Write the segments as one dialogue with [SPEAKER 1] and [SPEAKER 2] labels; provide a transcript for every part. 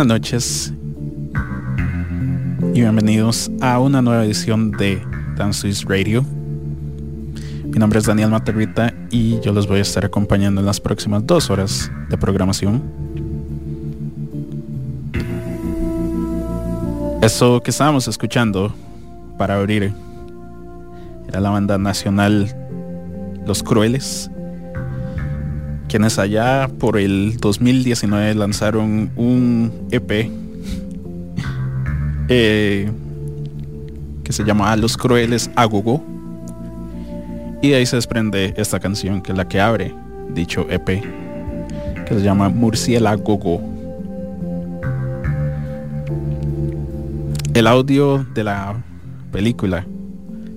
[SPEAKER 1] Buenas noches y bienvenidos a una nueva edición de Dance Radio. Mi nombre es Daniel Materrita y yo los voy a estar acompañando en las próximas dos horas de programación. Eso que estábamos escuchando para abrir era la banda nacional Los Crueles quienes allá por el 2019 lanzaron un EP eh, que se llama Los Crueles Agogo. Y de ahí se desprende esta canción, que es la que abre dicho EP, que se llama Murciélago. El audio de la película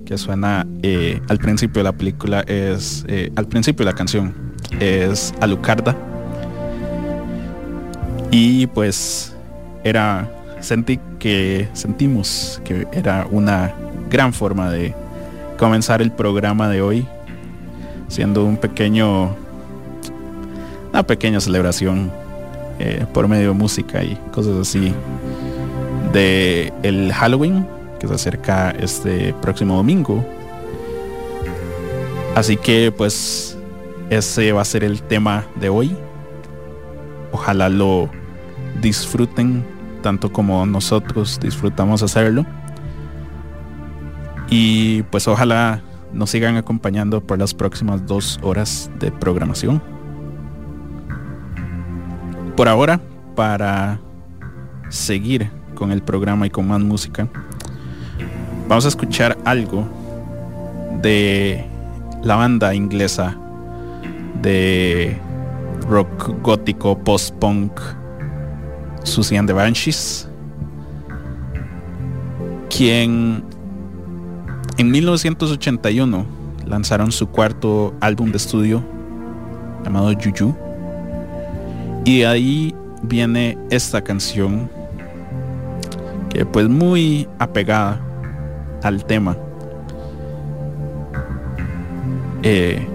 [SPEAKER 1] que suena eh, al principio de la película es eh, al principio de la canción es Alucarda. Y pues era, sentí que, sentimos que era una gran forma de comenzar el programa de hoy, siendo un pequeño, una pequeña celebración eh, por medio de música y cosas así de el Halloween que se acerca este próximo domingo. Así que pues ese va a ser el tema de hoy. Ojalá lo disfruten tanto como nosotros disfrutamos hacerlo. Y pues ojalá nos sigan acompañando por las próximas dos horas de programación. Por ahora, para seguir con el programa y con más música, vamos a escuchar algo de la banda inglesa de rock gótico post-punk Susie and the Banshees, quien en 1981 lanzaron su cuarto álbum de estudio llamado Juju. Y de ahí viene esta canción que pues muy apegada al tema. Eh,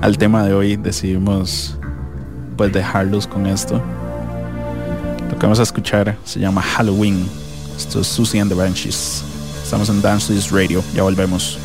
[SPEAKER 1] al tema de hoy decidimos pues dejarlos con esto. Lo que vamos a escuchar se llama Halloween. Esto es Susie and the Banshees. Estamos en Dance This Radio. Ya volvemos.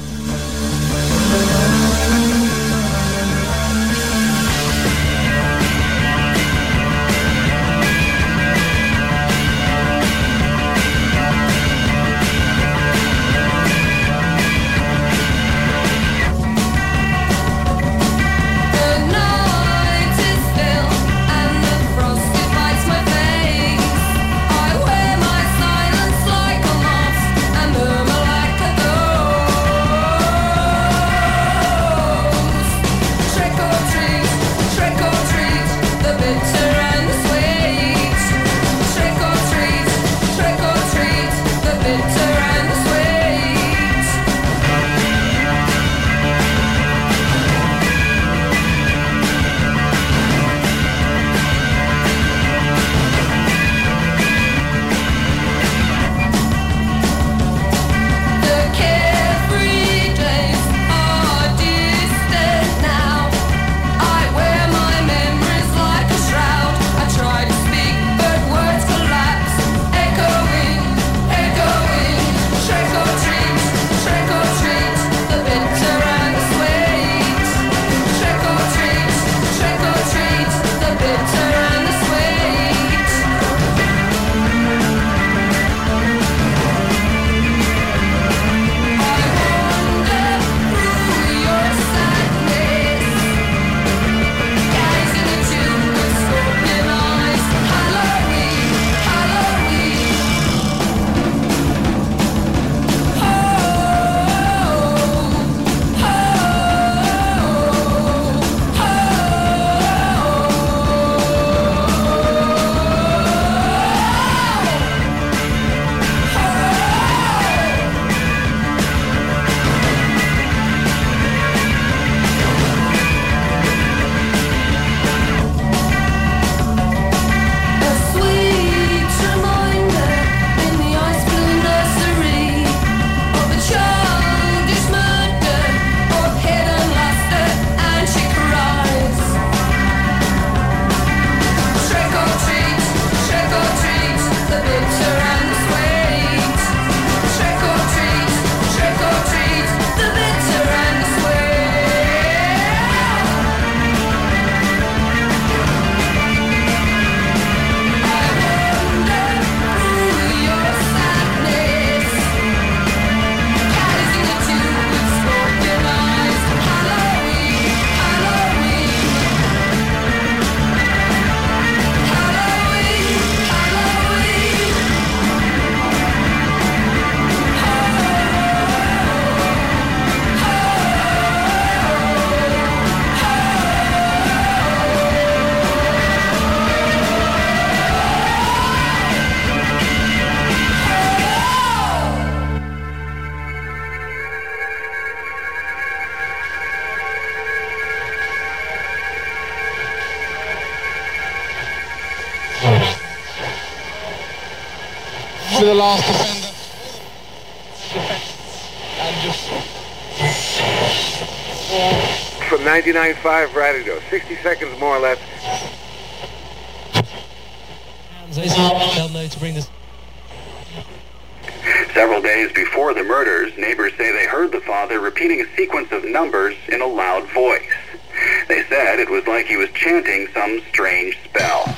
[SPEAKER 2] 99.5 Radio, 60 seconds more or less.
[SPEAKER 3] Several days before the murders, neighbors say they heard the father repeating a sequence of numbers in a loud voice. They said it was like he was chanting some strange spell.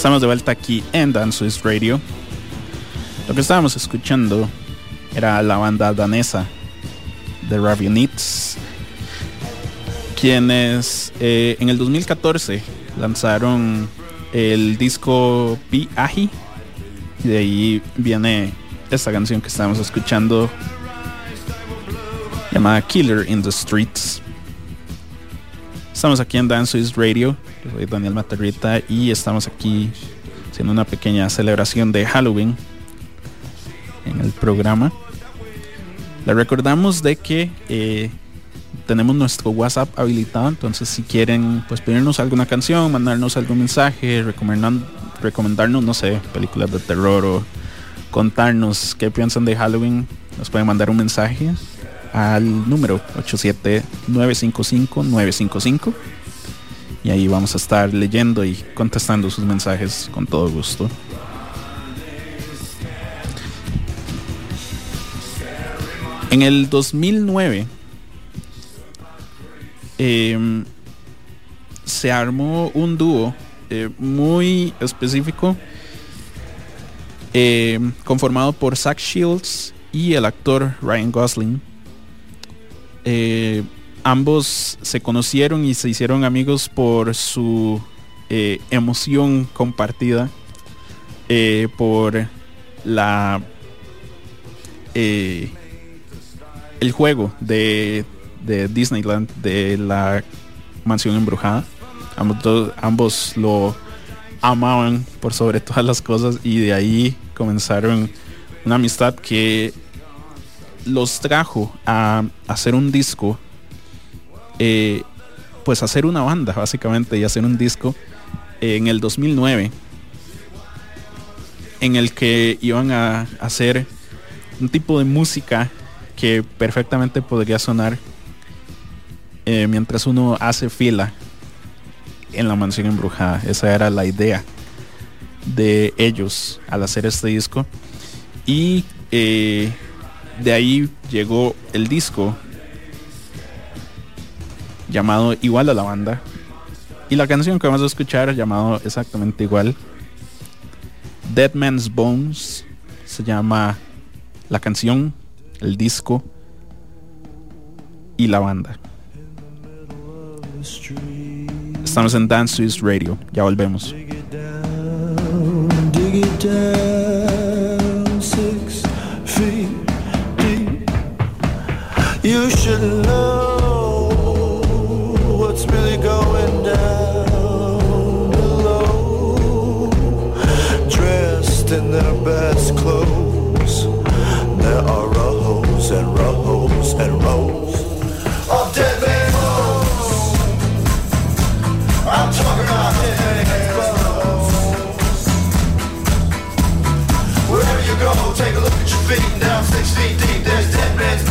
[SPEAKER 1] Estamos de vuelta aquí en Dan Swiss Radio. Lo que estábamos escuchando era la banda danesa The Ravionites, quienes eh, en el 2014 lanzaron el disco Pi Ahi y de ahí viene esta canción que estamos escuchando llamada Killer in the Streets. Estamos aquí en Dan Swiss Radio soy Daniel Matarrita y estamos aquí haciendo una pequeña celebración de Halloween en el programa. Le recordamos de que eh, tenemos nuestro WhatsApp habilitado, entonces si quieren pues pedirnos alguna canción, mandarnos algún mensaje, recomendarnos, no sé, películas de terror o, contarnos qué piensan de Halloween, nos pueden mandar un mensaje al número 87955-955 y ahí vamos a estar leyendo y contestando sus mensajes con todo gusto. En el 2009 em, se armó un dúo eh, muy específico em, conformado por Zach Shields y el actor Ryan Gosling. Eh, ambos se conocieron y se hicieron amigos por su eh, emoción compartida por la el juego de, de Disneyland de la mansión embrujada. Ambos, ambos lo amaban por sobre todas las cosas y de ahí comenzaron una amistad que los trajo a hacer un disco, eh, pues hacer una banda básicamente y hacer un disco en el 2009 en el que iban a hacer un tipo de música que perfectamente podría sonar eh, mientras uno hace fila en la mansión embrujada. Esa era la idea de ellos al hacer este disco. Y eh, de ahí llegó el disco llamado igual a la banda. Y la canción que vamos a escuchar llamado exactamente igual. Dead Man's Bones se llama la canción el disco y la banda. Estamos en Dance Swiss Radio, ya volvemos. You should know In their best clothes, there are and rows and rows of dead man bones. I'm talking about dead man bones. Wherever you go, take a look at your feet. Down six feet deep, there's dead man's bones,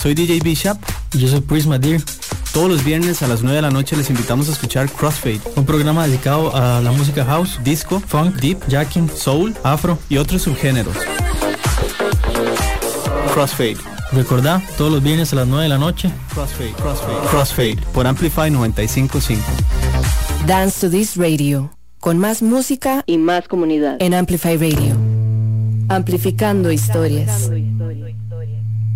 [SPEAKER 4] soy DJ Bishop
[SPEAKER 5] y yo soy Prisma Deer.
[SPEAKER 4] Todos los viernes a las 9 de la noche les invitamos a escuchar Crossfade,
[SPEAKER 5] un programa dedicado a la música house,
[SPEAKER 4] disco,
[SPEAKER 5] funk,
[SPEAKER 4] deep,
[SPEAKER 5] jacking,
[SPEAKER 4] soul,
[SPEAKER 5] afro
[SPEAKER 4] y otros subgéneros. Crossfade,
[SPEAKER 6] Recordá, todos los viernes a las 9 de la noche.
[SPEAKER 5] Crossfade, Crossfade, Crossfade por Amplify 955.
[SPEAKER 7] Dance to This Radio. Con más música y más comunidad. En Amplify Radio. Amplificando historias.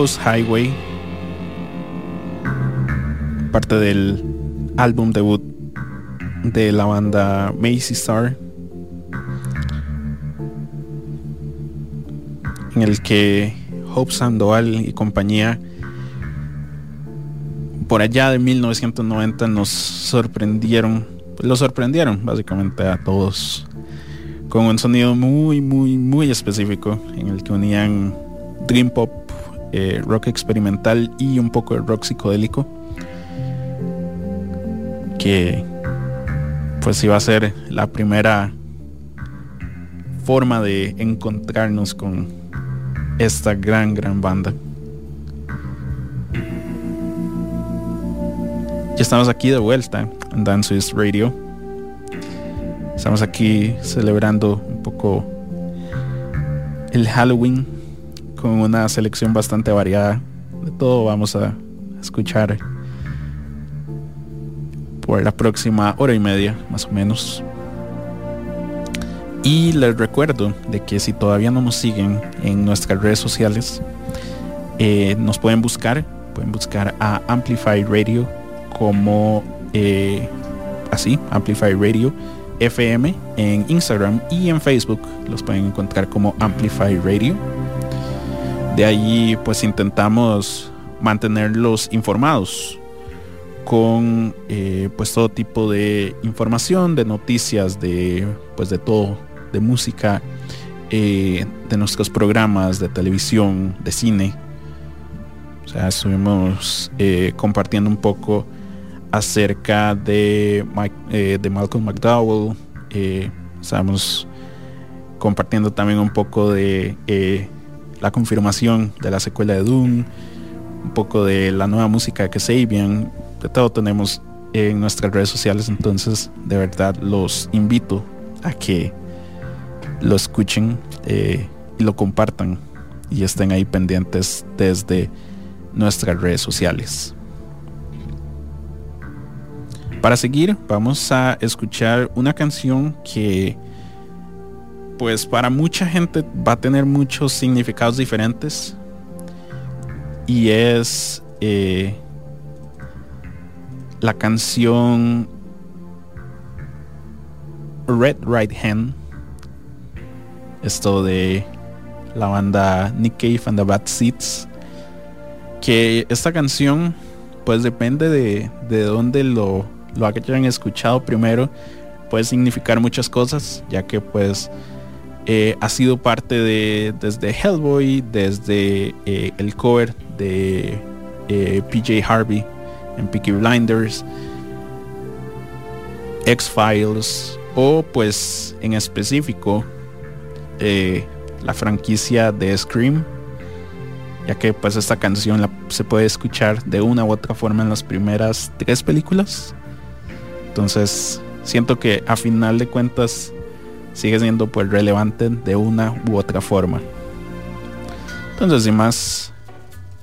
[SPEAKER 1] Highway, parte del álbum debut de la banda Macy Star, en el que Hope Sandoval y compañía por allá de 1990 nos sorprendieron, lo sorprendieron básicamente a todos con un sonido muy, muy, muy específico en el que unían Dream Pop eh, rock experimental y un poco de rock psicodélico que pues iba a ser la primera forma de encontrarnos con esta gran gran banda. Ya estamos aquí de vuelta en Dance Radio. Estamos aquí celebrando un poco el Halloween con una selección bastante variada. De todo vamos a escuchar por la próxima hora y media, más o menos. Y les recuerdo de que si todavía no nos siguen en nuestras redes sociales, Eh, nos pueden buscar, pueden buscar a Amplify Radio como eh, así, Amplify Radio FM en Instagram y en Facebook los pueden encontrar como Amplify Radio. De allí pues intentamos mantenerlos informados con eh, pues todo tipo de información, de noticias, de pues de todo, de música, eh, de nuestros programas de televisión, de cine. O sea, estuvimos eh, compartiendo un poco acerca de, de Malcolm McDowell. estamos compartiendo también un poco de la confirmación de la secuela de Doom, un poco de la nueva música que Sabian, de todo tenemos en nuestras redes sociales, entonces de verdad los invito a que lo escuchen eh, y lo compartan y estén ahí pendientes desde nuestras redes sociales. Para seguir, vamos a escuchar una canción que pues para mucha gente va a tener muchos significados diferentes. Y es eh, la canción Red Right Hand. Esto de la banda Nick Cave and the Bad Seeds. Que esta canción pues depende de, de dónde lo, lo hayan escuchado primero. Puede significar muchas cosas ya que pues eh, ha sido parte de desde Hellboy, desde eh, el cover de eh, PJ Harvey en Peaky Blinders, X-Files o pues en específico la franquicia de Scream, ya que pues esta canción se puede escuchar de una u otra forma en las primeras tres películas. Entonces siento que a final de cuentas sigue siendo pues relevante de una u otra forma. Entonces, sin más,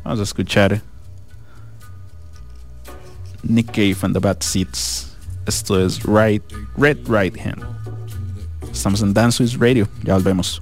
[SPEAKER 1] vamos a escuchar Nick Cave and the Bad Seeds. Esto es right, Red Right Hand. Estamos en Dance with Radio, ya volvemos.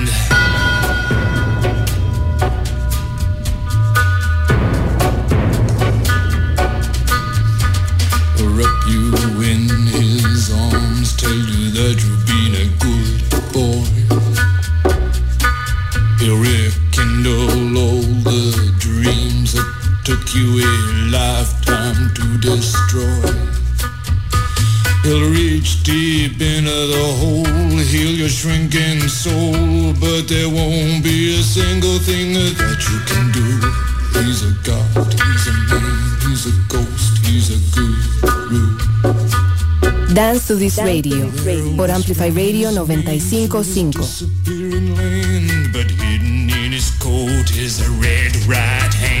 [SPEAKER 1] Tell you that you've been a good boy. He'll rekindle all the dreams that took you a lifetime to destroy. He'll reach deep into the hole, heal your shrinking soul, but there won't be a single thing that you can do. He's a god, he's a man, he's a ghost. Dance to This Radio por Amplify Radio 955. But hidden in his coat is a red right hand.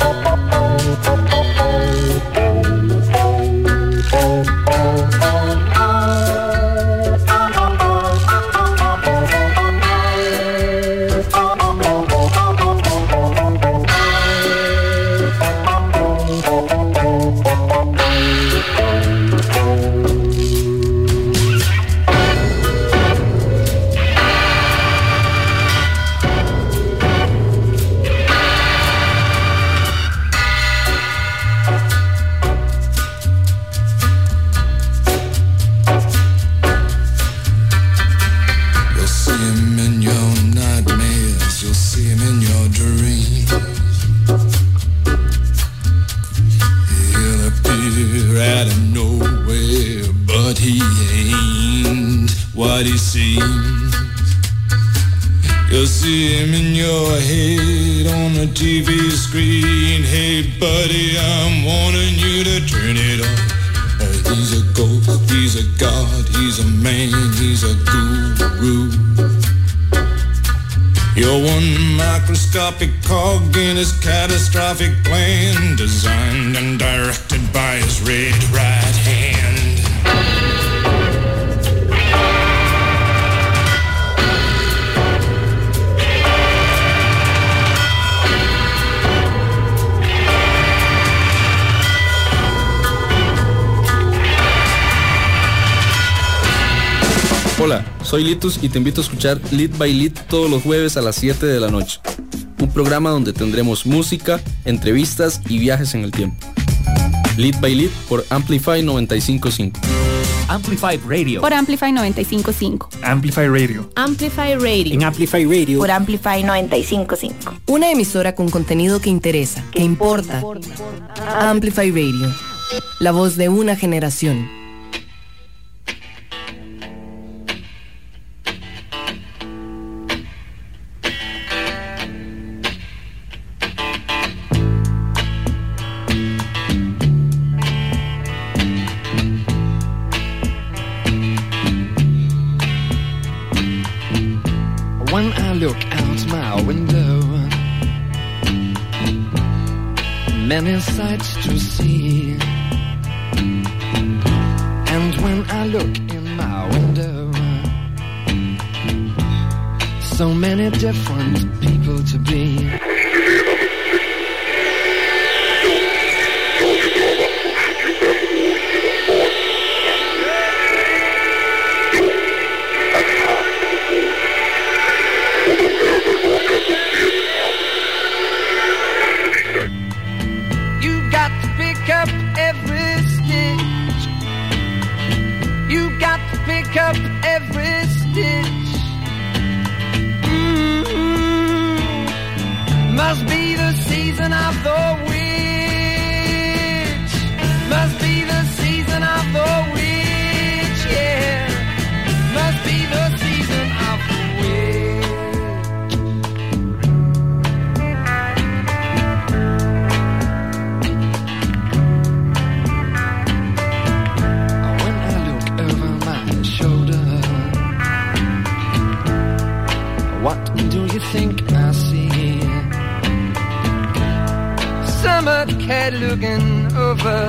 [SPEAKER 4] Música te invito a escuchar Lead by Lead todos los jueves a las 7 de la noche. Un programa donde tendremos música, entrevistas y viajes en el tiempo. Lead by Lead por Amplify 955.
[SPEAKER 8] Amplify Radio.
[SPEAKER 9] Por Amplify 955.
[SPEAKER 8] Amplify Radio.
[SPEAKER 10] Amplify Radio.
[SPEAKER 11] En Amplify Radio.
[SPEAKER 10] Por Amplify 955.
[SPEAKER 12] Una emisora con contenido que interesa, que, importa. Amplify Radio. La voz de una generación.
[SPEAKER 13] different.
[SPEAKER 14] head looking over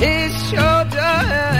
[SPEAKER 14] his shoulder.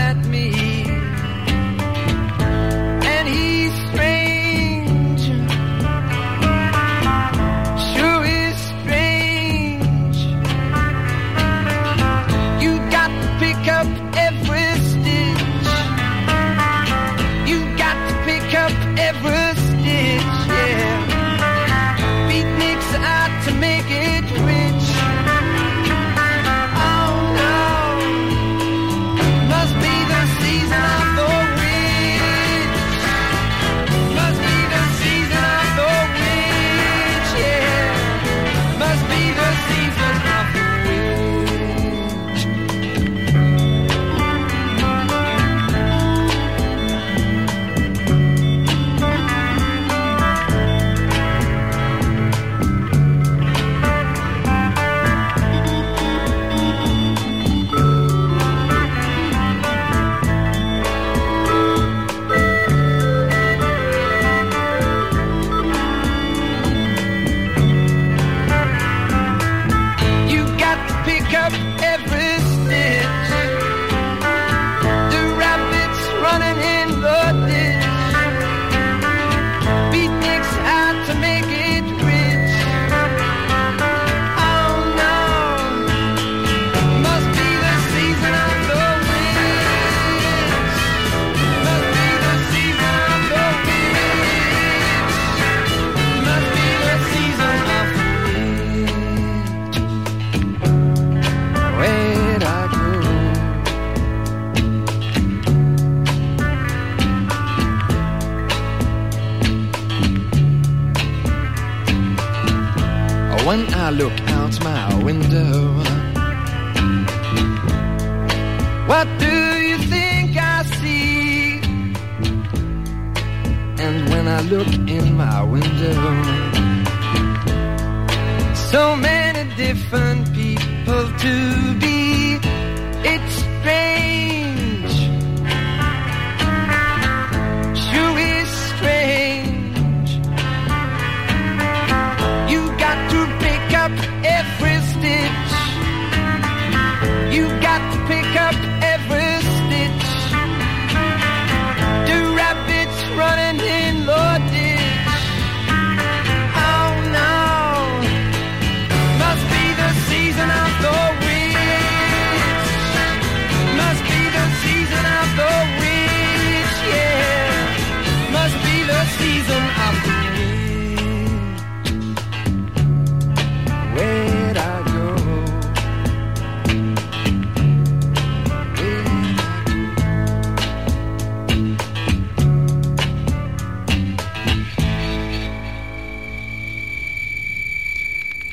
[SPEAKER 13] Window.
[SPEAKER 14] So many different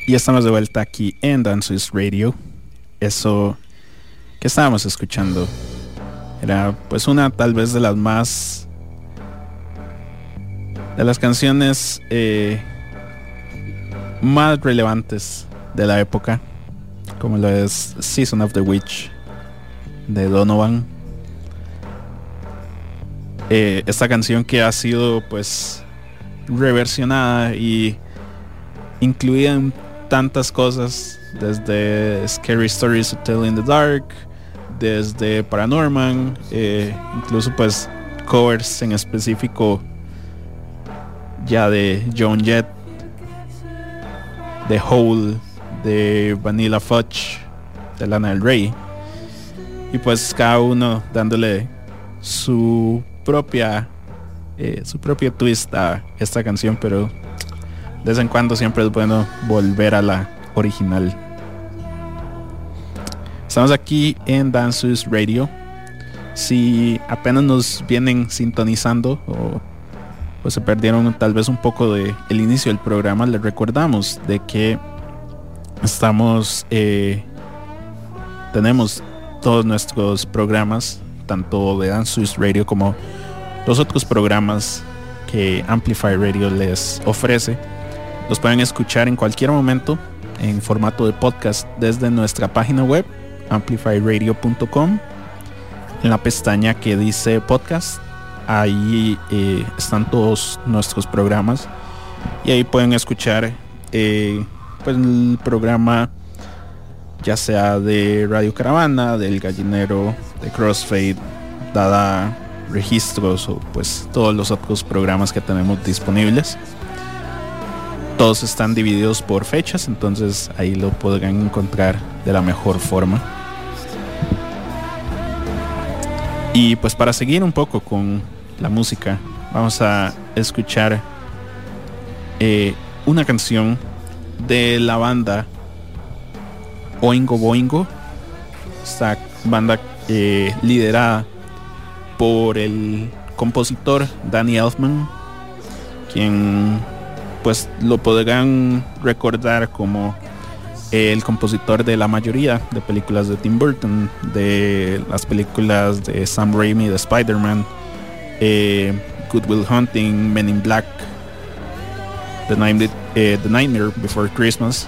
[SPEAKER 1] Y estamos de vuelta aquí en Dances Radio. Eso que estábamos escuchando era pues una tal vez de las más de las canciones eh, más relevantes de la época, como lo es Season of the Witch de Donovan. Eh, esta canción que ha sido pues reversionada y incluida en tantas cosas, desde Scary Stories to Tell in the Dark, desde Paranorman, eh, incluso pues covers en específico ya de Joan Jett, de Hole, de Vanilla Fudge, de Lana del Rey. Y pues cada uno dándole su propia eh, su propio twist a esta canción, pero de vez en cuando siempre es bueno volver a la original. Estamos aquí en Dances Radio. Si apenas nos vienen sintonizando o se perdieron tal vez un poco de inicio del programa, les recordamos de que estamos eh, tenemos todos nuestros programas, tanto de Dances Radio como los otros programas que Amplify Radio les ofrece. Los pueden escuchar en cualquier momento en formato de podcast desde nuestra página web amplifyradio.com en la pestaña que dice podcast ahí eh, están todos nuestros programas y ahí pueden escuchar eh, pues el programa ya sea de Radio Caravana, del Gallinero, de Crossfade, dada registros o pues todos los otros programas que tenemos disponibles. Todos están divididos por fechas, entonces ahí lo podrán encontrar de la mejor forma. Y pues para seguir un poco con la música, vamos a escuchar eh, una canción de la banda Oingo Boingo, esta banda eh, liderada por el compositor Danny Elfman, quien pues lo podrán recordar como el compositor de la mayoría de películas de Tim Burton, de las películas de Sam Raimi, de Spider-Man, eh, Hunting, Men in Black, The, eh, The Nightmare Before Christmas,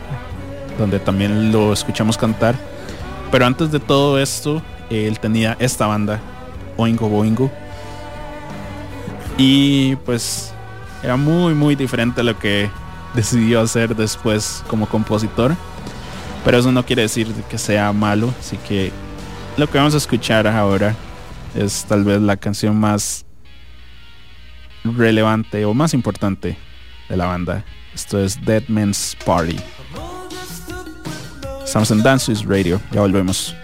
[SPEAKER 1] donde también lo escuchamos cantar. Pero antes de todo esto, él tenía esta banda, Oingo Boingo. Y pues era muy muy diferente a lo que decidió hacer después como compositor. Pero eso no quiere decir que sea malo, así que lo que vamos a escuchar ahora es tal vez la canción más relevante o más importante de la banda. Esto es Dead Man's Party. Estamos en Dances Radio, ya volvemos.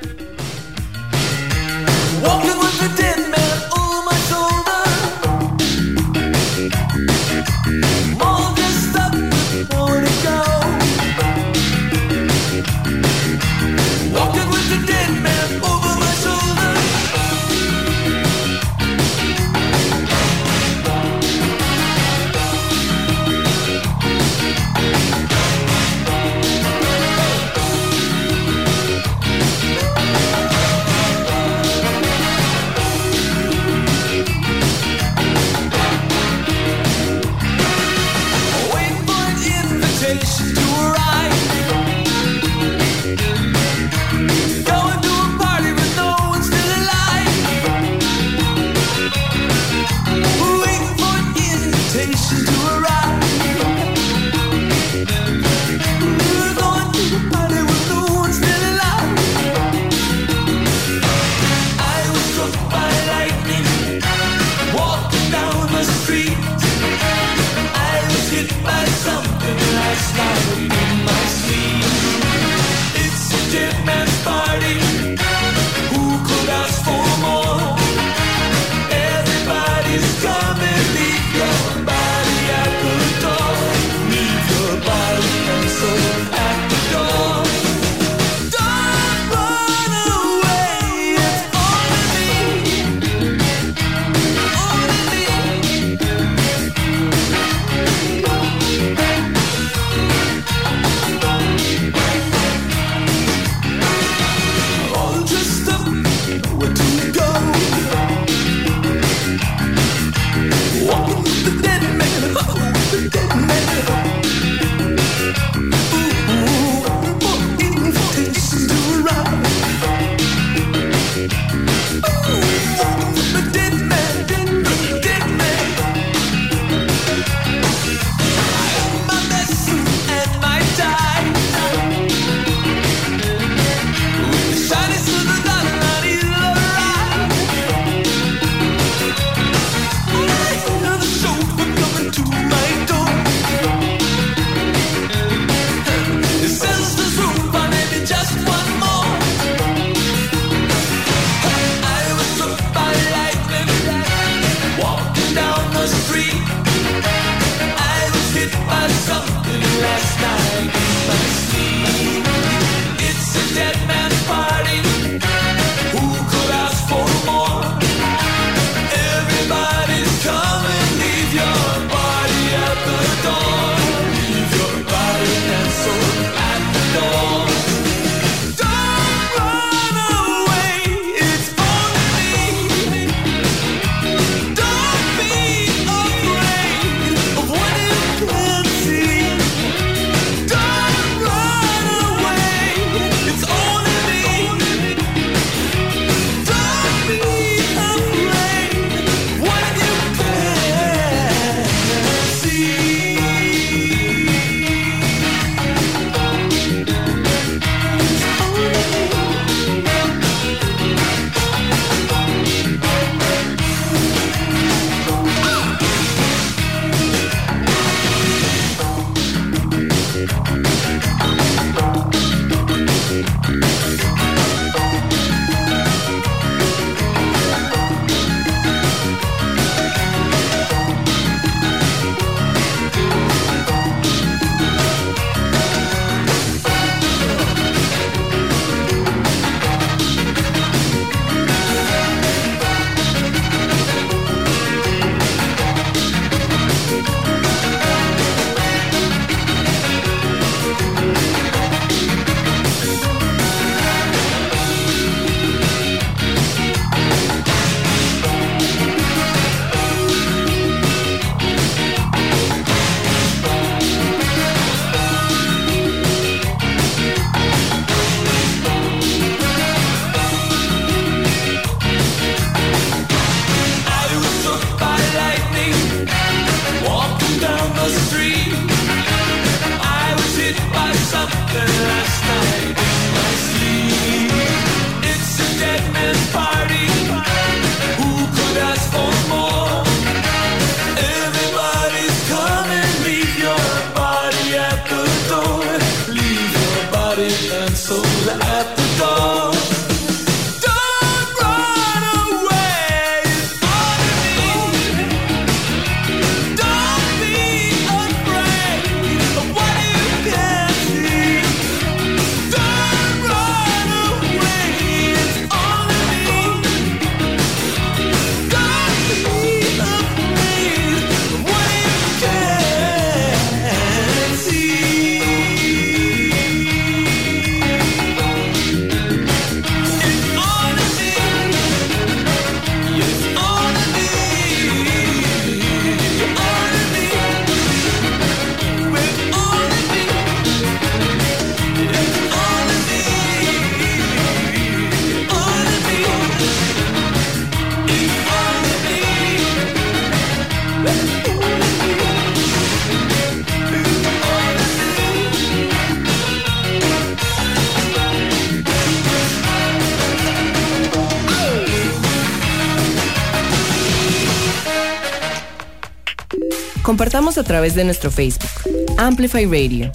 [SPEAKER 12] través de nuestro Facebook. Amplify Radio.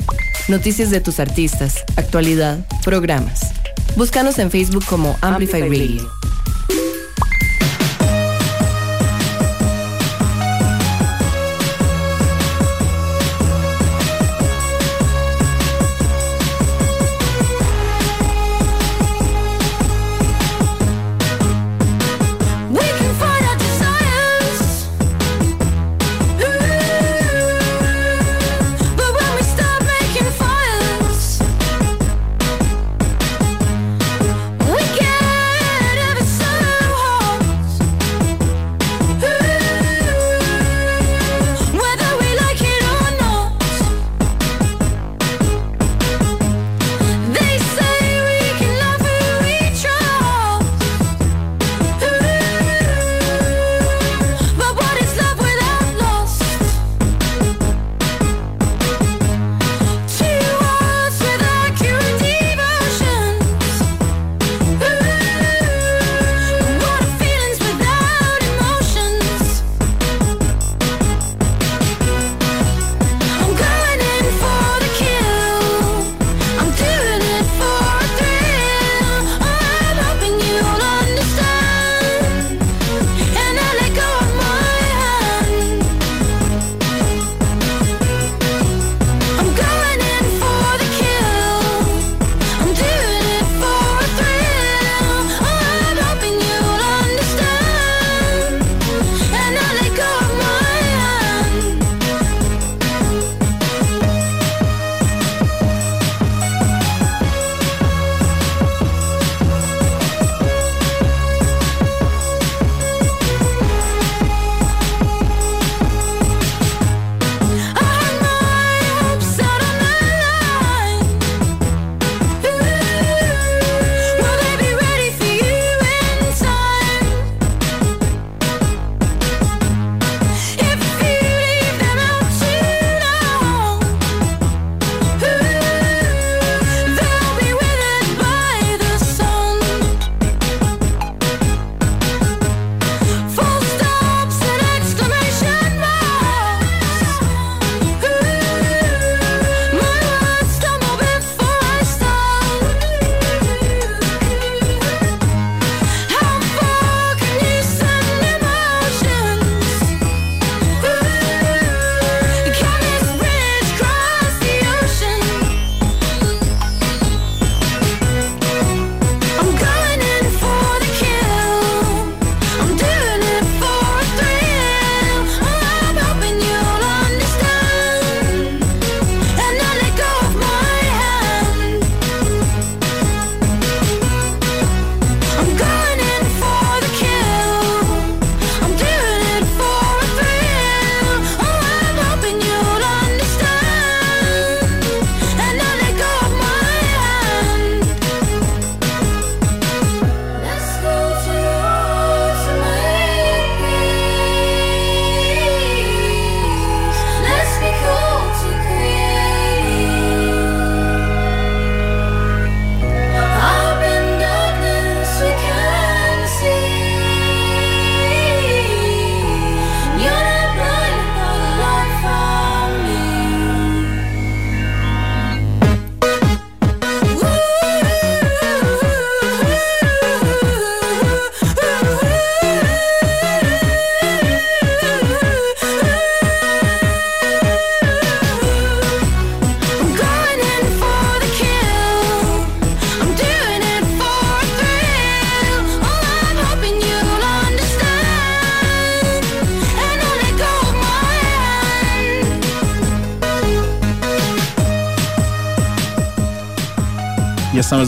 [SPEAKER 12] Noticias de tus artistas, actualidad, programas. Búscanos en Facebook como Amplify, Radio.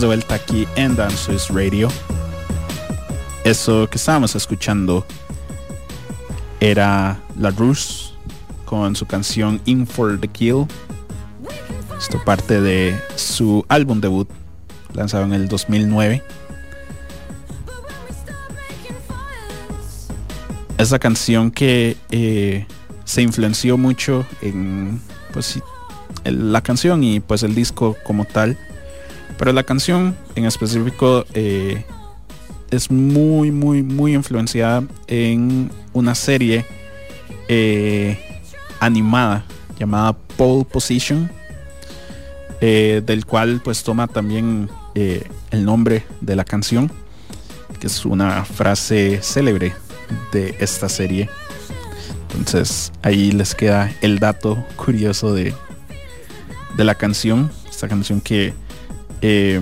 [SPEAKER 1] de vuelta aquí en Dances Radio. Eso que estábamos escuchando era La Ruse con su canción In for the Kill. Esto parte de su álbum debut lanzado en el 2009. Esa canción que eh, se influenció mucho en pues, la canción y pues el disco como tal. Pero la canción en específico eh, es muy, muy, muy influenciada en una serie eh, animada llamada Pole Position, eh, del cual pues toma también el nombre de la canción, que es una frase célebre de esta serie. Entonces ahí les queda el dato curioso de, de la canción, esta canción que eh,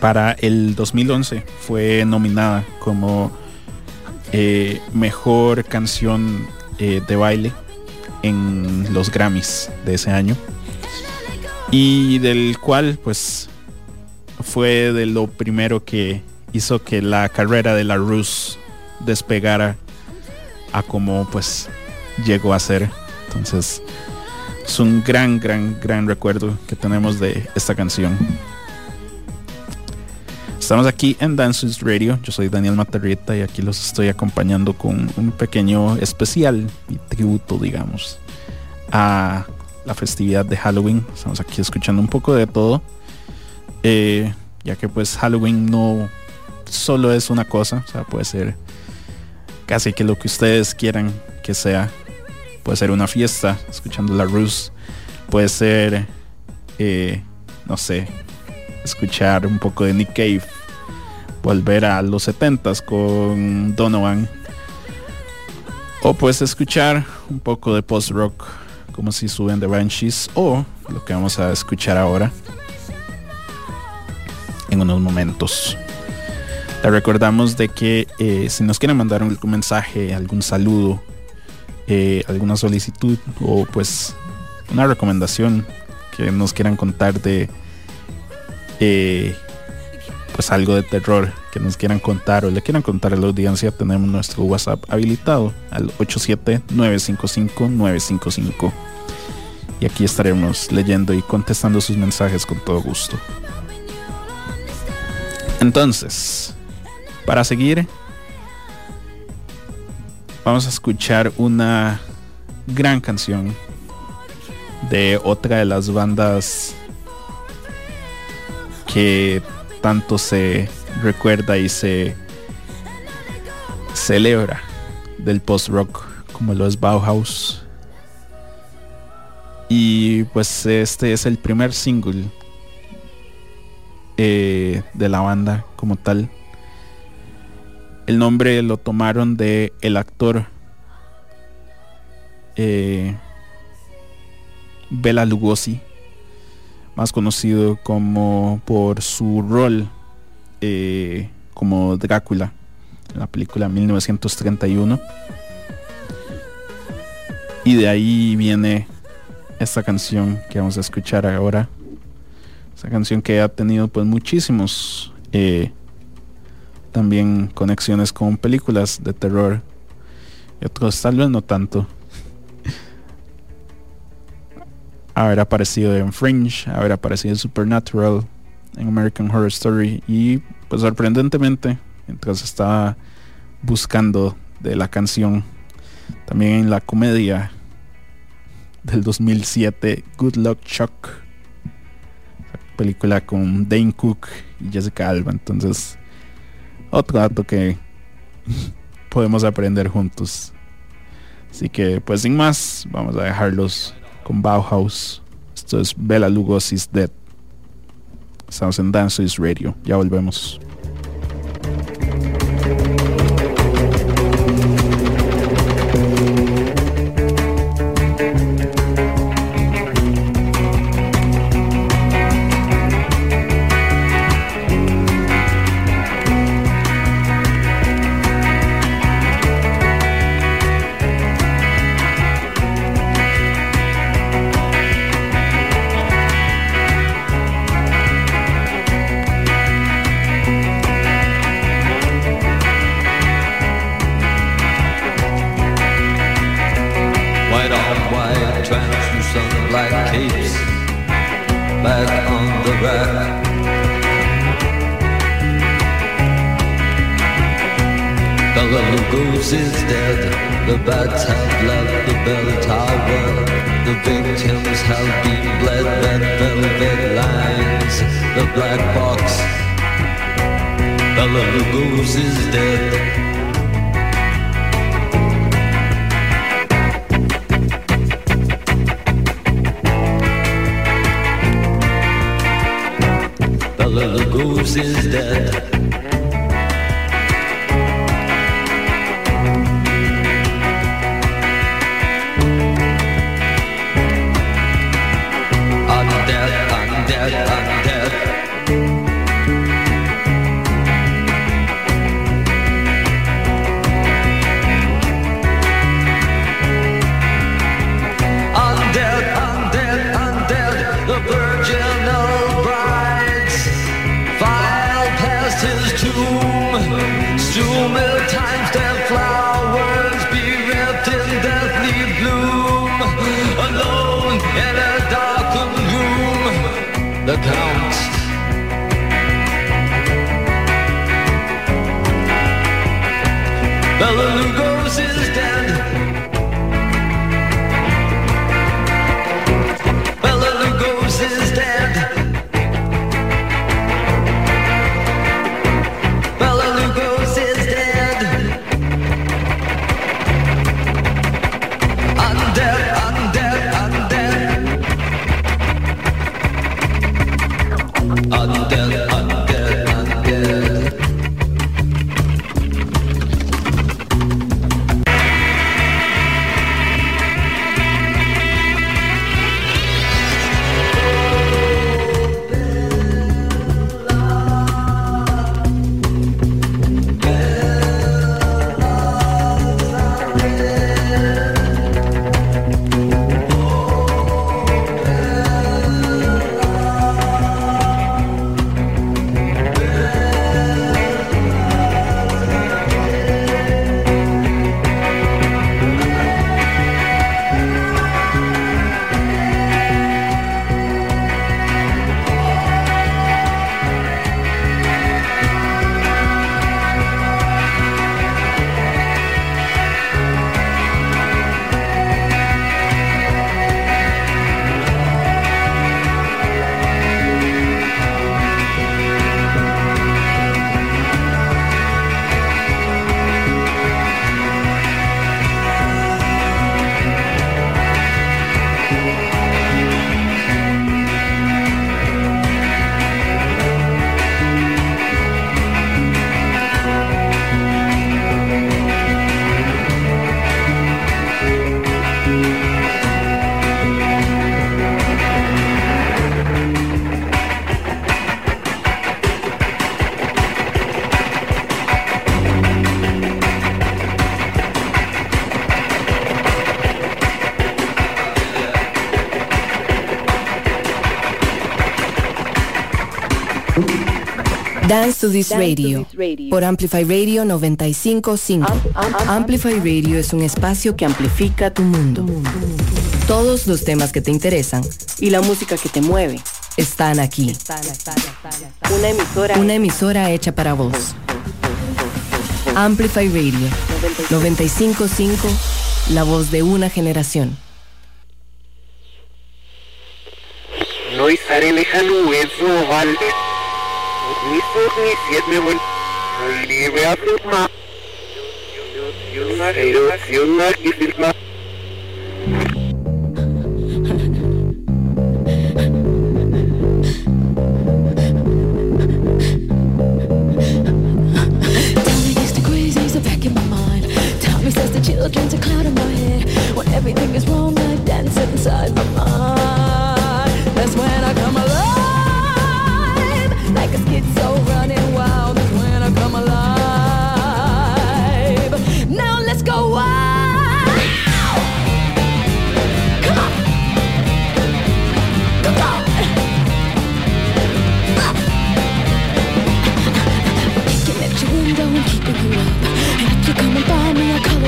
[SPEAKER 1] para el 2011 fue nominada como eh, mejor canción eh, de baile en los Grammys de ese año. Y del cual pues fue de lo primero que hizo que la carrera de la Rus despegara a como pues llegó a ser. Entonces es un gran gran gran recuerdo que tenemos de esta canción Estamos aquí en Dances Radio. Yo soy Daniel Matarrita y aquí los estoy acompañando con un pequeño especial y tributo, digamos, a la festividad de Halloween. Estamos aquí escuchando un poco de todo, eh, ya que pues Halloween no solo es una cosa, o sea, puede ser casi que lo que ustedes quieran que sea. Puede ser una fiesta, escuchando la Rus. Puede ser, eh, no sé, escuchar un poco de Nick Cave, volver a los 70s con Donovan, o pues escuchar un poco de post rock, como si suben de Banshees, o lo que vamos a escuchar ahora en unos momentos. Le recordamos de que eh, si nos quieren mandar algún mensaje, algún saludo, eh, alguna solicitud o pues una recomendación que nos quieran contar de eh, pues algo de terror que nos quieran contar o le quieran contar a la audiencia, tenemos nuestro WhatsApp habilitado al 87-955-955. Y aquí estaremos leyendo y contestando sus mensajes con todo gusto. Entonces, para seguir, vamos a escuchar una gran canción de otra de las bandas que tanto se recuerda y se celebra del post rock como lo es Bauhaus. Y pues este es el primer single eh, de la banda como tal. El nombre lo tomaron de el actor eh, Bela Lugosi más conocido como por su rol eh, como Drácula en la película 1931 y de ahí viene esta canción que vamos a escuchar ahora. Esta canción que ha tenido pues muchísimos eh, también conexiones con películas de terror y otros tal vez no tanto. Haber aparecido en Fringe, haber aparecido en Supernatural, en American Horror Story y pues sorprendentemente mientras estaba buscando de la canción también en la comedia del 2007 Good Luck Chuck película con Dane Cook y Jessica Alba. Entonces otro dato que podemos aprender juntos así que pues sin más vamos a dejarlos con Bauhaus. Esto es Bela Lugosi's Dead. Estamos en Dances Radio. Ya volvemos.
[SPEAKER 15] Black
[SPEAKER 16] box. Bella Lugos is dead. Bella Lugos is dead.
[SPEAKER 17] Dance to This Radio por Amplify Radio 955. Amplify Radio es un espacio que amplifica tu mundo. Todos los temas que te interesan y la música que te mueve están aquí. Una emisora, una emisora hecha para vos. Amplify Radio 955, la voz de una generación.
[SPEAKER 18] Noi sarele haluezo vale.
[SPEAKER 11] Несложный седьмой. Левый отсутма. Юна, юна, юна, и фильма. Children's a cloud in my head When everything is wrong I dance inside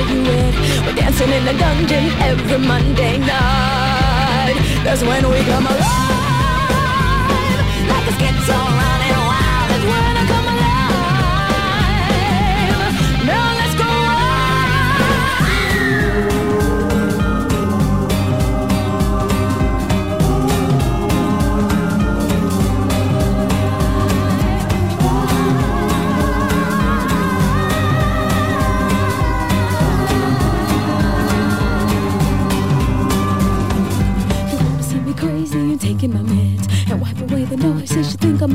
[SPEAKER 11] you red. We're dancing in the dungeon every Monday night. That's when we come alive.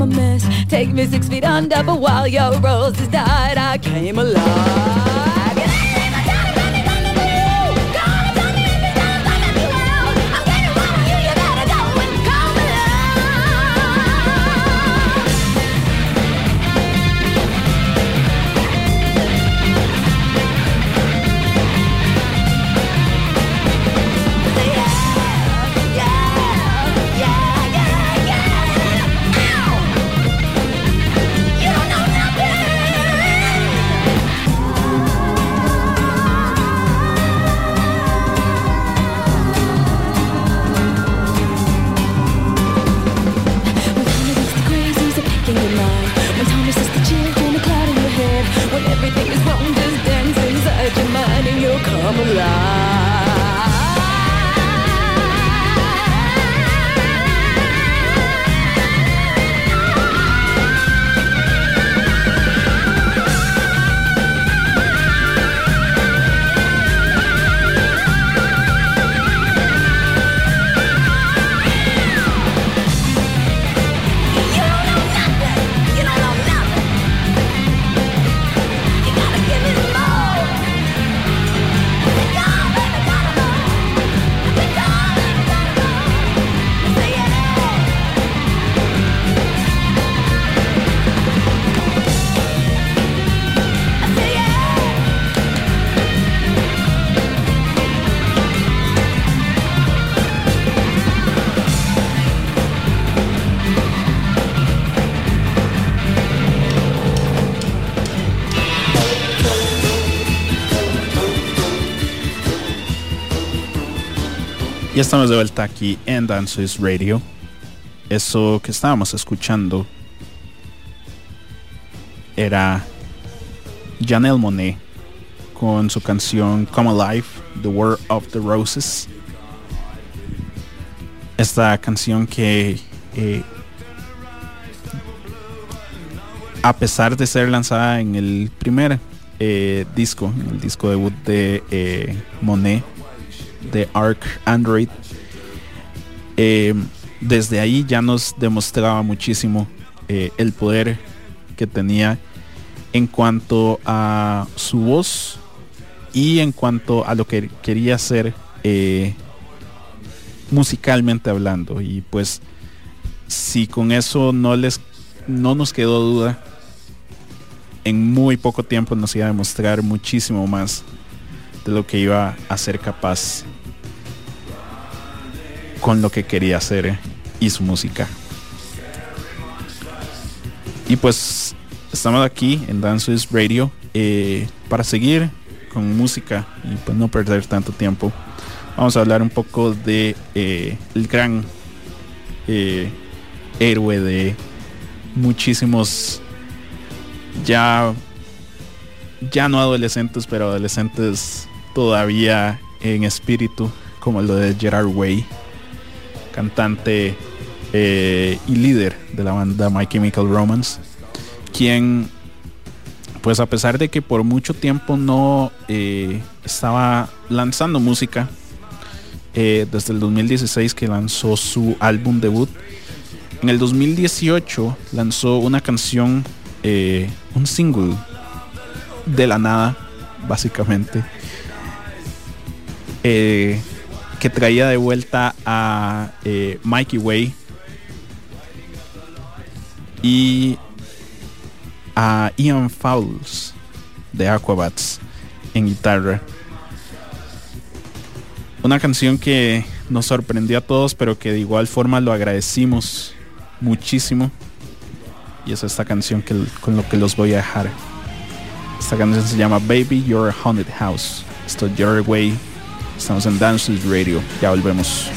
[SPEAKER 11] A mess. Take me six feet under, but while your roses died, I came alive.
[SPEAKER 1] Estamos de vuelta aquí en Dances Radio. Eso que estábamos escuchando era Janelle Monet con su canción Come Alive, The War of the Roses. Esta canción que eh, a pesar de ser lanzada en el primer eh, disco, en el disco debut de eh, Monet, de Arc Android, eh, desde ahí ya nos demostraba muchísimo eh, el poder que tenía en cuanto a su voz y en cuanto a lo que quería hacer eh, musicalmente hablando. Y pues si con eso no les no nos quedó duda, en muy poco tiempo nos iba a demostrar muchísimo más de lo que iba a ser capaz con lo que quería hacer eh, y su música. Y pues estamos aquí en Dances Radio eh, para seguir con música y pues no perder tanto tiempo. Vamos a hablar un poco de eh, el gran héroe de muchísimos ya ya no adolescentes, pero adolescentes todavía en espíritu, como lo de Gerard Way, cantante eh, y líder de la banda My Chemical Romance, quien, pues a pesar de que por mucho tiempo no eh, estaba lanzando música, eh, desde el 2016 que lanzó su álbum debut, en el 2018 lanzó una canción, un single de la nada, básicamente, eh, que traía de vuelta a eh, Mikey Way y a Ian Fowles de Aquabats en guitarra. Una canción que nos sorprendió a todos, pero que de igual forma lo agradecimos muchísimo. Y es esta canción que, con lo que los voy a dejar. Esta canción se llama Baby You're a Haunted House. Esto es Jerry Way. Estamos en Dances Radio. Ya volvemos.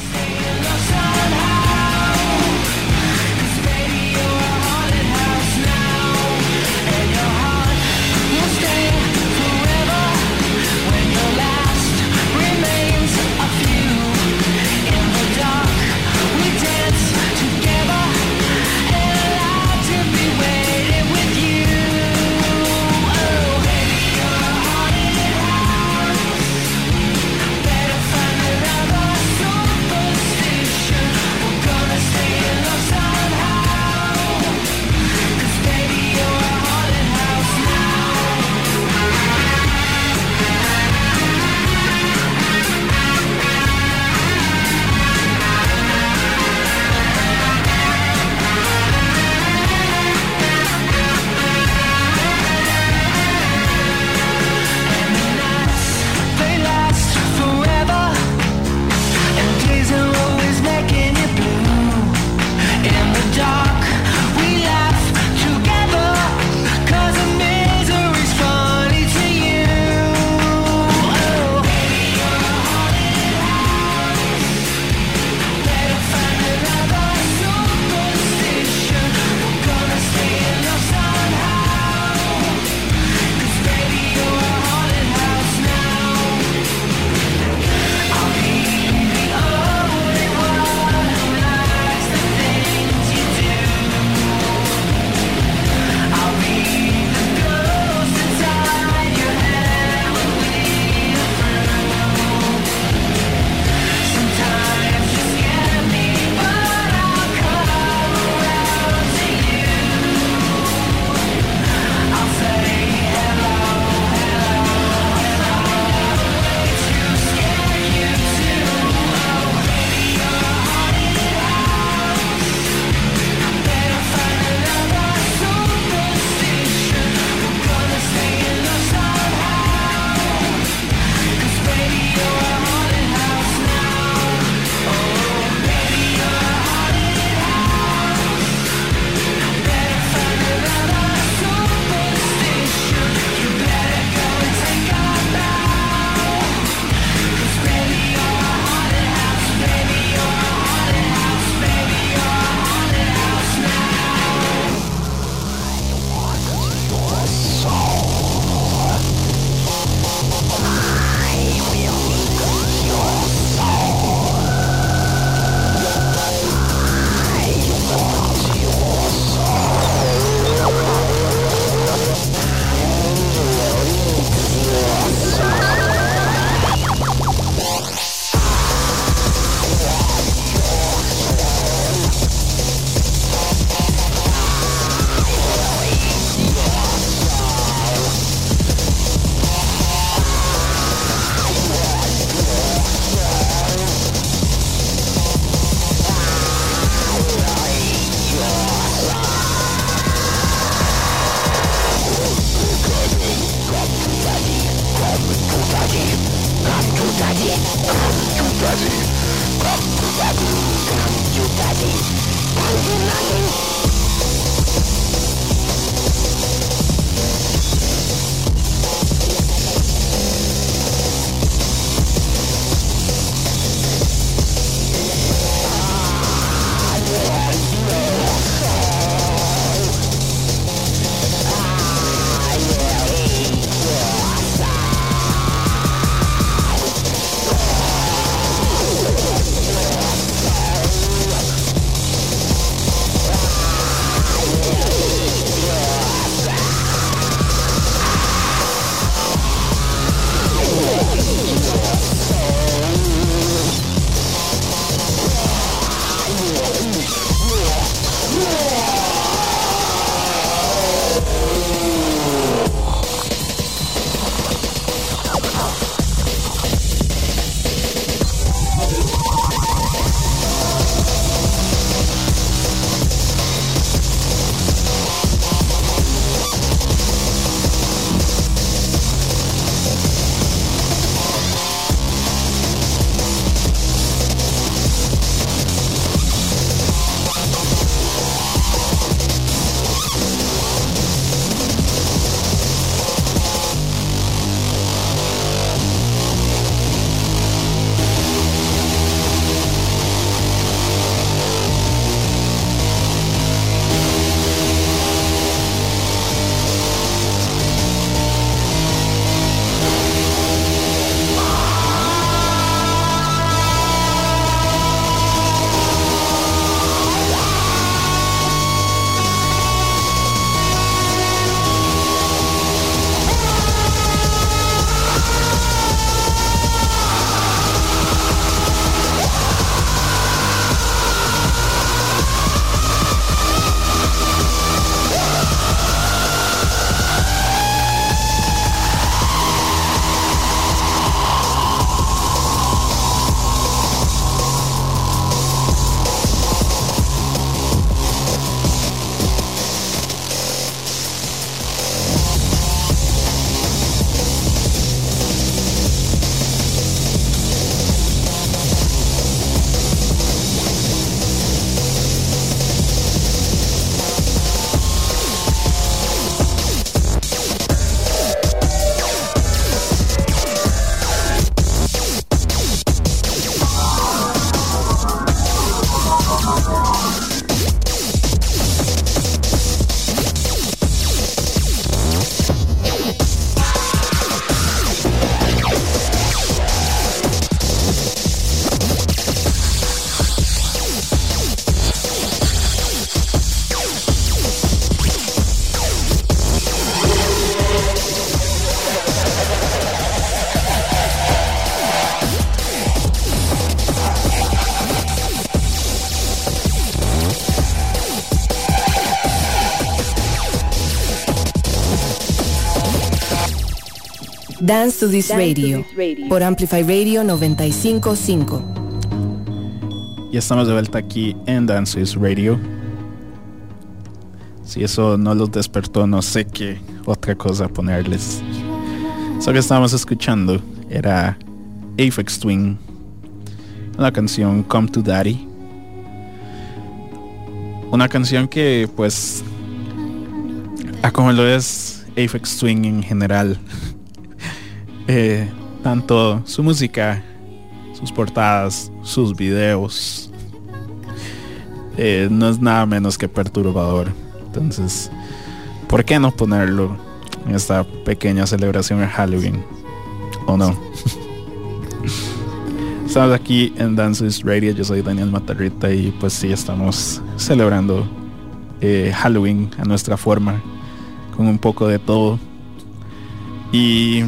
[SPEAKER 12] Dance to This Radio por Amplify Radio 955.
[SPEAKER 1] Y estamos de vuelta aquí en Dance This Radio. Si eso no los despertó, no sé qué otra cosa ponerles. Eso que estábamos escuchando era Aphex Twin, la canción Come to Daddy. Una canción que pues a como lo es Aphex Twin en general. Eh, tanto su música, sus portadas, sus videos, eh, no es nada menos que perturbador. Entonces, ¿por qué no ponerlo en esta pequeña celebración de Halloween? ¿O no? Estamos aquí en Dances Radio, yo soy Daniel Matarrita y pues sí, estamos celebrando eh, Halloween a nuestra forma, con un poco de todo. Y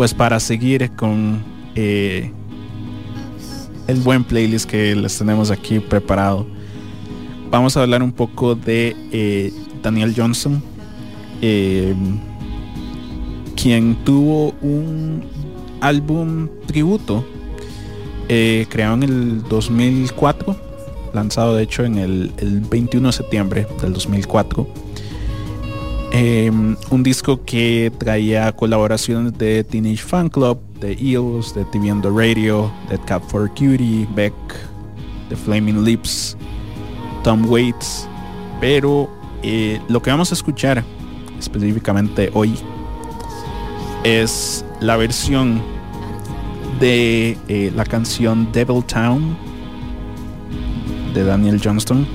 [SPEAKER 1] pues para seguir con eh, el buen playlist que les tenemos aquí preparado, vamos a hablar un poco de eh, Daniel Johnson, eh, quien tuvo un álbum tributo creado en el 2004, lanzado de hecho en el, el 21 de septiembre del 2004. Eh, un disco que traía colaboraciones de Teenage Fan Club, de Eels, de TV on the Radio, de Cap for Cutie, Beck, The Flaming Lips, Tom Waits, pero eh, lo que vamos a escuchar específicamente hoy es la versión de eh, la canción Devil Town de Daniel Johnston.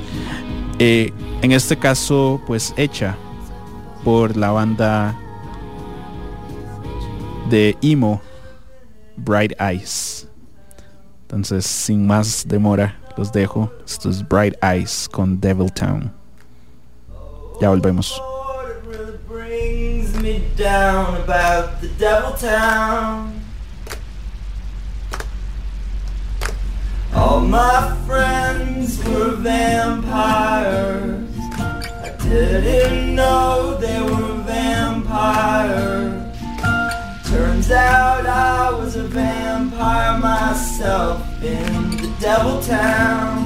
[SPEAKER 1] Eh, en este caso, pues hecha por la banda de emo Bright Eyes. Entonces, sin más demora, los dejo. Esto es Bright Eyes con Devil Town. Ya volvemos.
[SPEAKER 19] All my friends were vampires. I didn't know Turns out I was a vampire myself in the devil town.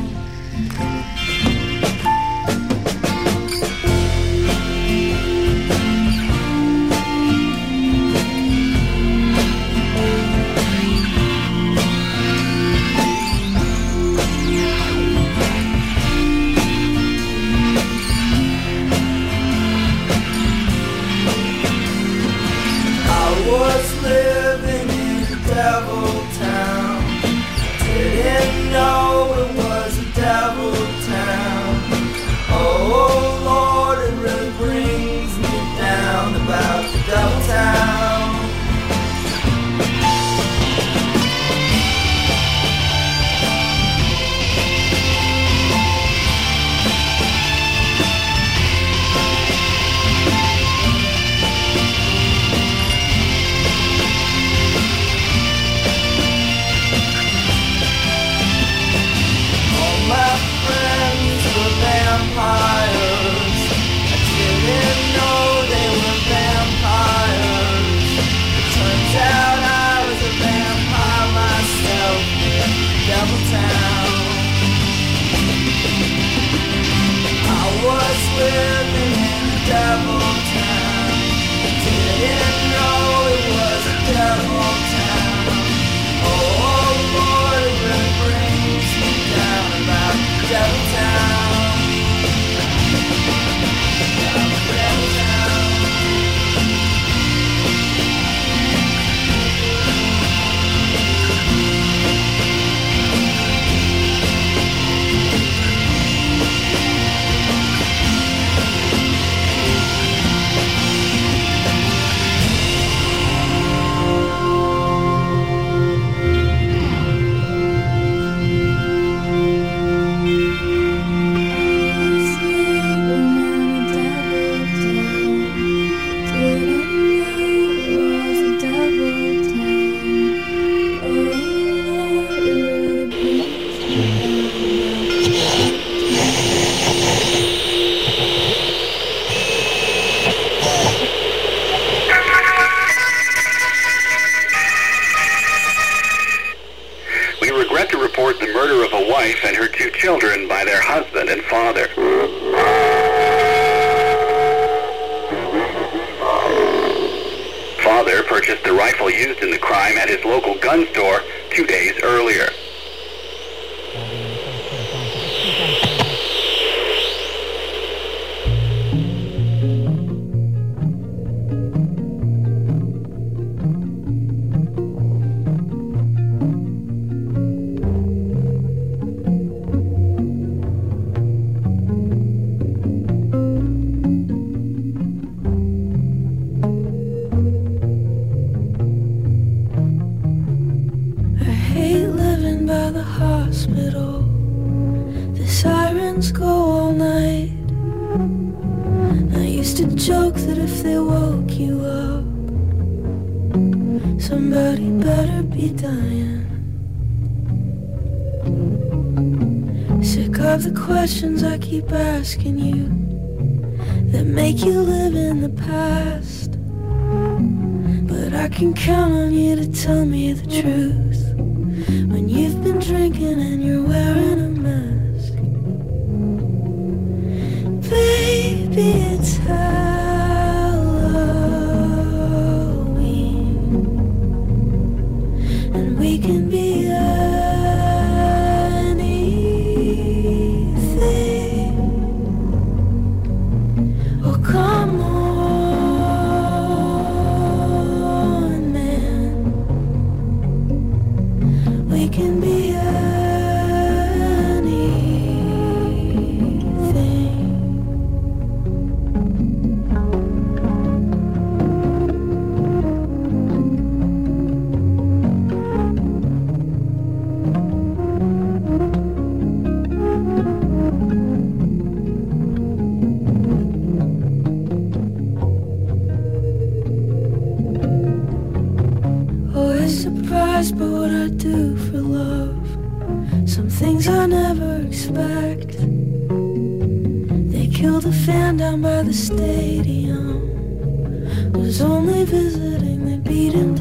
[SPEAKER 20] Children by their husband and father. Father purchased the rifle used in the crime at his local gun store two days earlier.
[SPEAKER 12] Be dying. Sick of the questions I keep asking you that make you live in the past. But I can count on you to tell me the truth when you've been drinking and you're wearing a mask. Baby, it's Halloween, I never expect. They killed a fan down by the stadium. Was only visiting, they beat him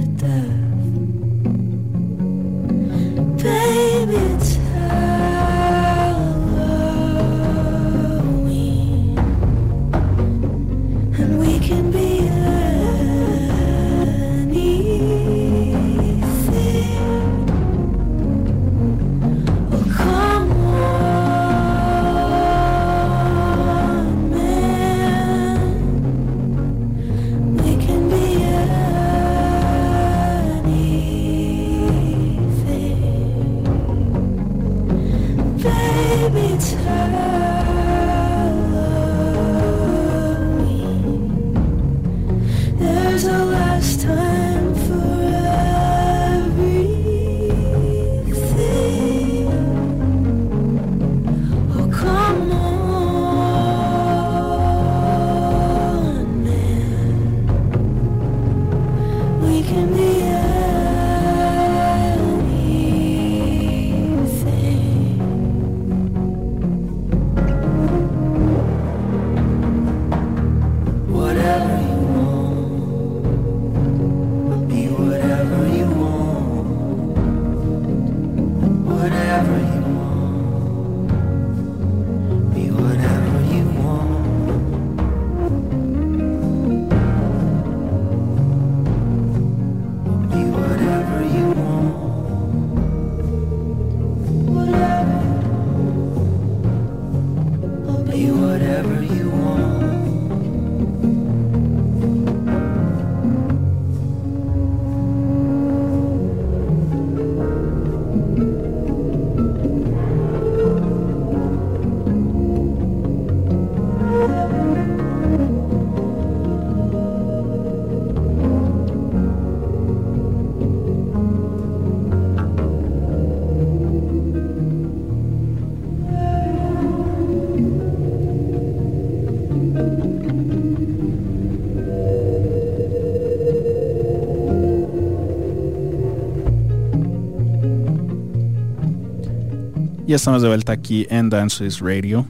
[SPEAKER 1] Ya estamos de vuelta aquí en Dances Radio.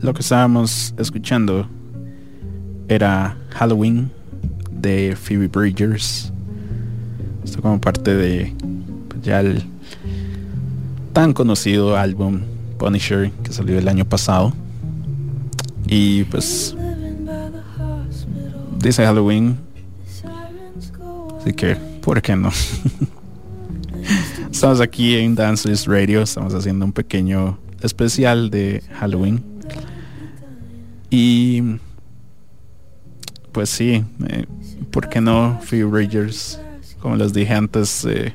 [SPEAKER 1] Lo que estábamos escuchando era Halloween de Phoebe Bridgers. Esto como parte de pues, ya el tan conocido álbum Punisher que salió el año pasado. Y pues dice Halloween. Así que, ¿por qué no? Estamos aquí en Dances Radio, estamos haciendo un pequeño especial de Halloween. Y pues sí, eh, ¿por qué no? Phoebe Bridgers, como les dije antes, eh,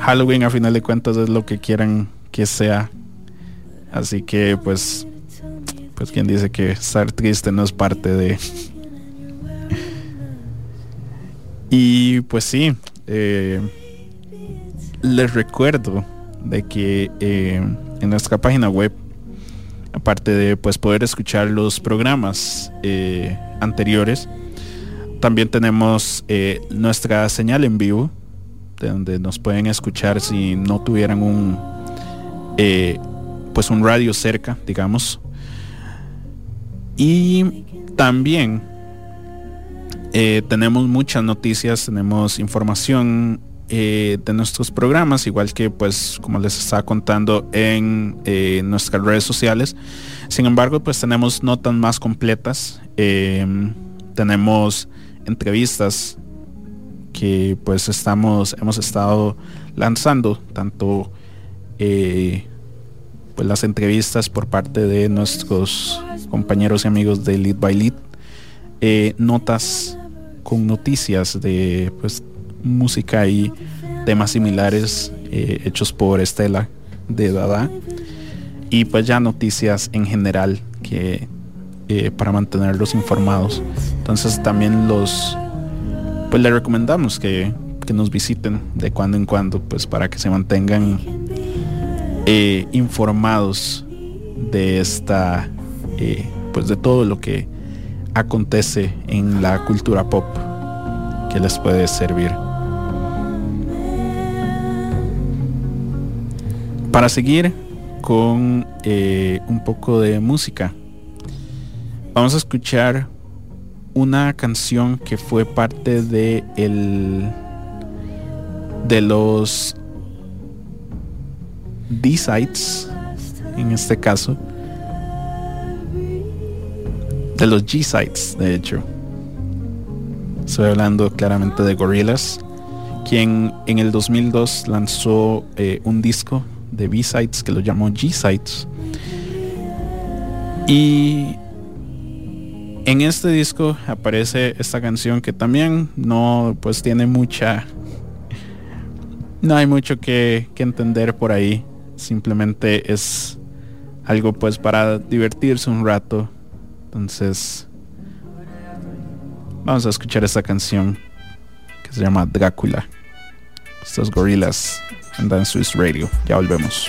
[SPEAKER 1] Halloween a final de cuentas es lo que quieran que sea. Así que pues, pues quien dice que estar triste no es parte de... Y pues sí, eh, les recuerdo de que eh, en nuestra página web, aparte de pues poder escuchar los programas eh, anteriores, también tenemos eh, nuestra señal en vivo, de donde nos pueden escuchar si no tuvieran un pues un radio cerca, digamos. Y también tenemos muchas noticias, tenemos información eh, de nuestros programas, igual que pues como les estaba contando en eh, nuestras redes sociales. Sin embargo, pues tenemos notas más completas, eh, tenemos entrevistas que pues estamos, hemos estado lanzando, tanto eh, pues las entrevistas por parte de nuestros compañeros y amigos de Lead by Lead, notas con noticias de pues música y temas similares eh, hechos por Estela de Dada. Y pues ya noticias en general que eh, para mantenerlos informados. Entonces también los pues les recomendamos que, que nos visiten de cuando en cuando pues para que se mantengan eh, informados de esta pues de todo lo que acontece en la cultura pop que les puede servir. Para seguir con eh, un poco de música, vamos a escuchar una canción que fue parte de el de los D-sides en este caso de los G-sides de hecho. Estoy hablando claramente de Gorillaz quien en el 2002 lanzó eh, un disco de B-sides que lo llamó G-sides. Y en este disco aparece esta canción que también no pues tiene mucha no hay mucho que, entender por ahí. Simplemente es algo pues para divertirse un rato. Entonces vamos a escuchar esta canción que se llama Drácula. Estos gorilas en Dance Swiss Radio. Ya volvemos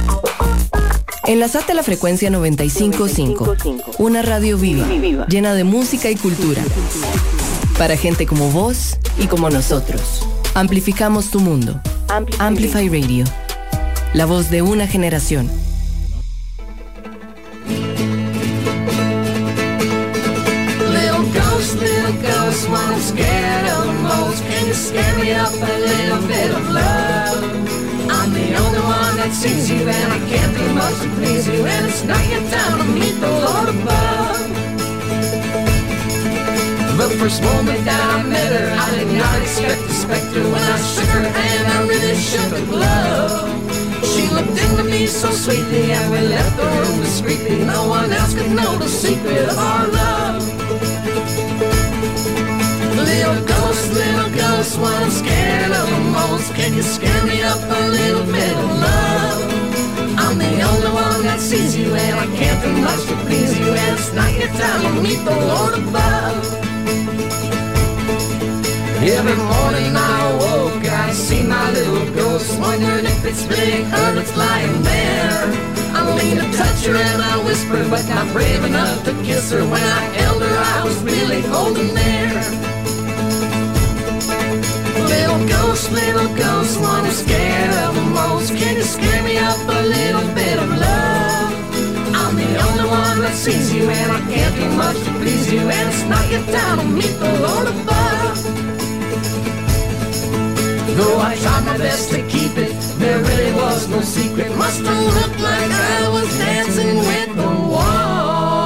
[SPEAKER 12] Enlazate a la frecuencia 955, una radio viva, llena de música y cultura. Para gente como vos y como nosotros. Amplificamos tu mundo. Amplify Radio, la voz de una generación.
[SPEAKER 9] Little ghost, little ghost, what I'm scared of the most. Can you scare me up a little bit of love? I'm the one that sees you, and I can't do much to please you. And it's not your time to meet the Lord above. The first moment that I met her, I did not expect a specter. When I shook her hand, I really shook a glove. She looked into me so sweetly, and we left the room discreetly. No one else could know the secret of our love. Little ghost, little ghost, what I'm scared of most. Can you scare me up a little bit of love? I'm the only one that sees you, and I can't do much to please you. And it's not your time to meet the Lord above. Every morning I awoke, I see my little ghost, wondering if it's big or it's lying there. I lean to touch her and I whisper, but not brave enough to kiss her. When I held her, I was really holding there. Little ghost, little ghost, one I'm scared of the most. Can you scare me up a little bit of love? I'm the only one that sees you, and I can't do much to please you. And it's not your time to meet the Lord above. Though I tried my best to keep it, there really was no secret. Must have looked like I was dancing with the wall.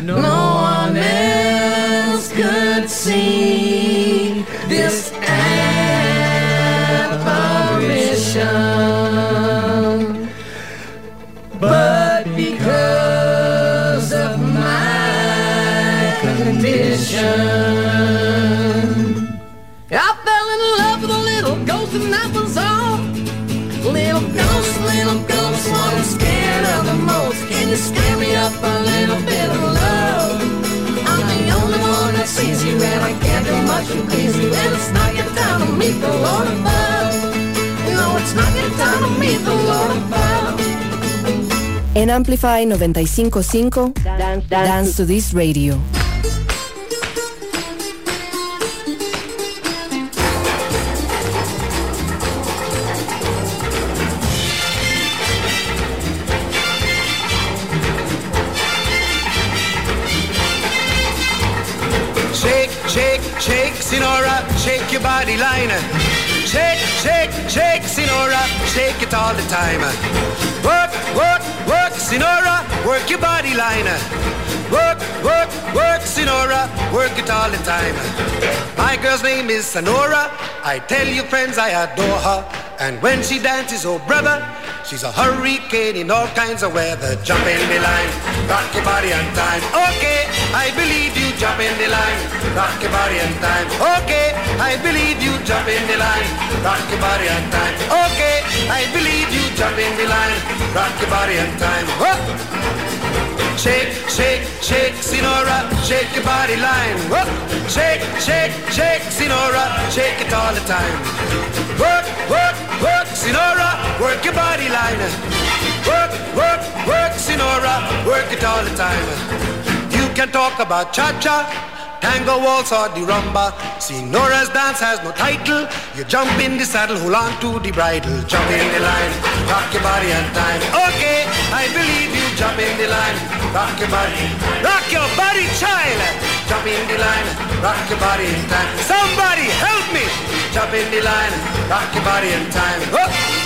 [SPEAKER 9] No one else could see meet the Lord above. No, it's not your time to meet the Lord above.
[SPEAKER 12] En Amplify 955, Dance, to This Radio.
[SPEAKER 21] Shake, shake, shake, Sinora, shake your body line. Shake, shake, shake, Sinora, shake it all the time. Work, work, work, Sinora, work your body line. Work, work, work, Sinora, work it all the time. My girl's name is Sonora. I tell you, friends, I adore her. And when she dances, oh brother, she's a hurricane in all kinds of weather. Jump in the line, rock your body on time. Okay, I believe you. Jump in the line, rock your body on time. Okay, I believe you. Jump in the line, rock your body on time. Okay, I believe you. Jump in the line, rock your body on time. Whoop. Shake, shake, shake, Sinora, shake your body line. Whoop. Shake, shake, shake, Sinora, shake it all the time. Work, work, work, Sinora, work your body line. Work, work, work, Sinora, work it all the time. You can talk about cha-cha, tango waltz or the rumba. Sinora's dance has no title. You jump in the saddle, hold on to the bridle, jump in the line, rock your body and time. Okay, I believe you. Jump in the line, rock your body, rock your body, child. Jump in the line, rock your body in time. Somebody help me. Jump in the line, rock your body in time. Up.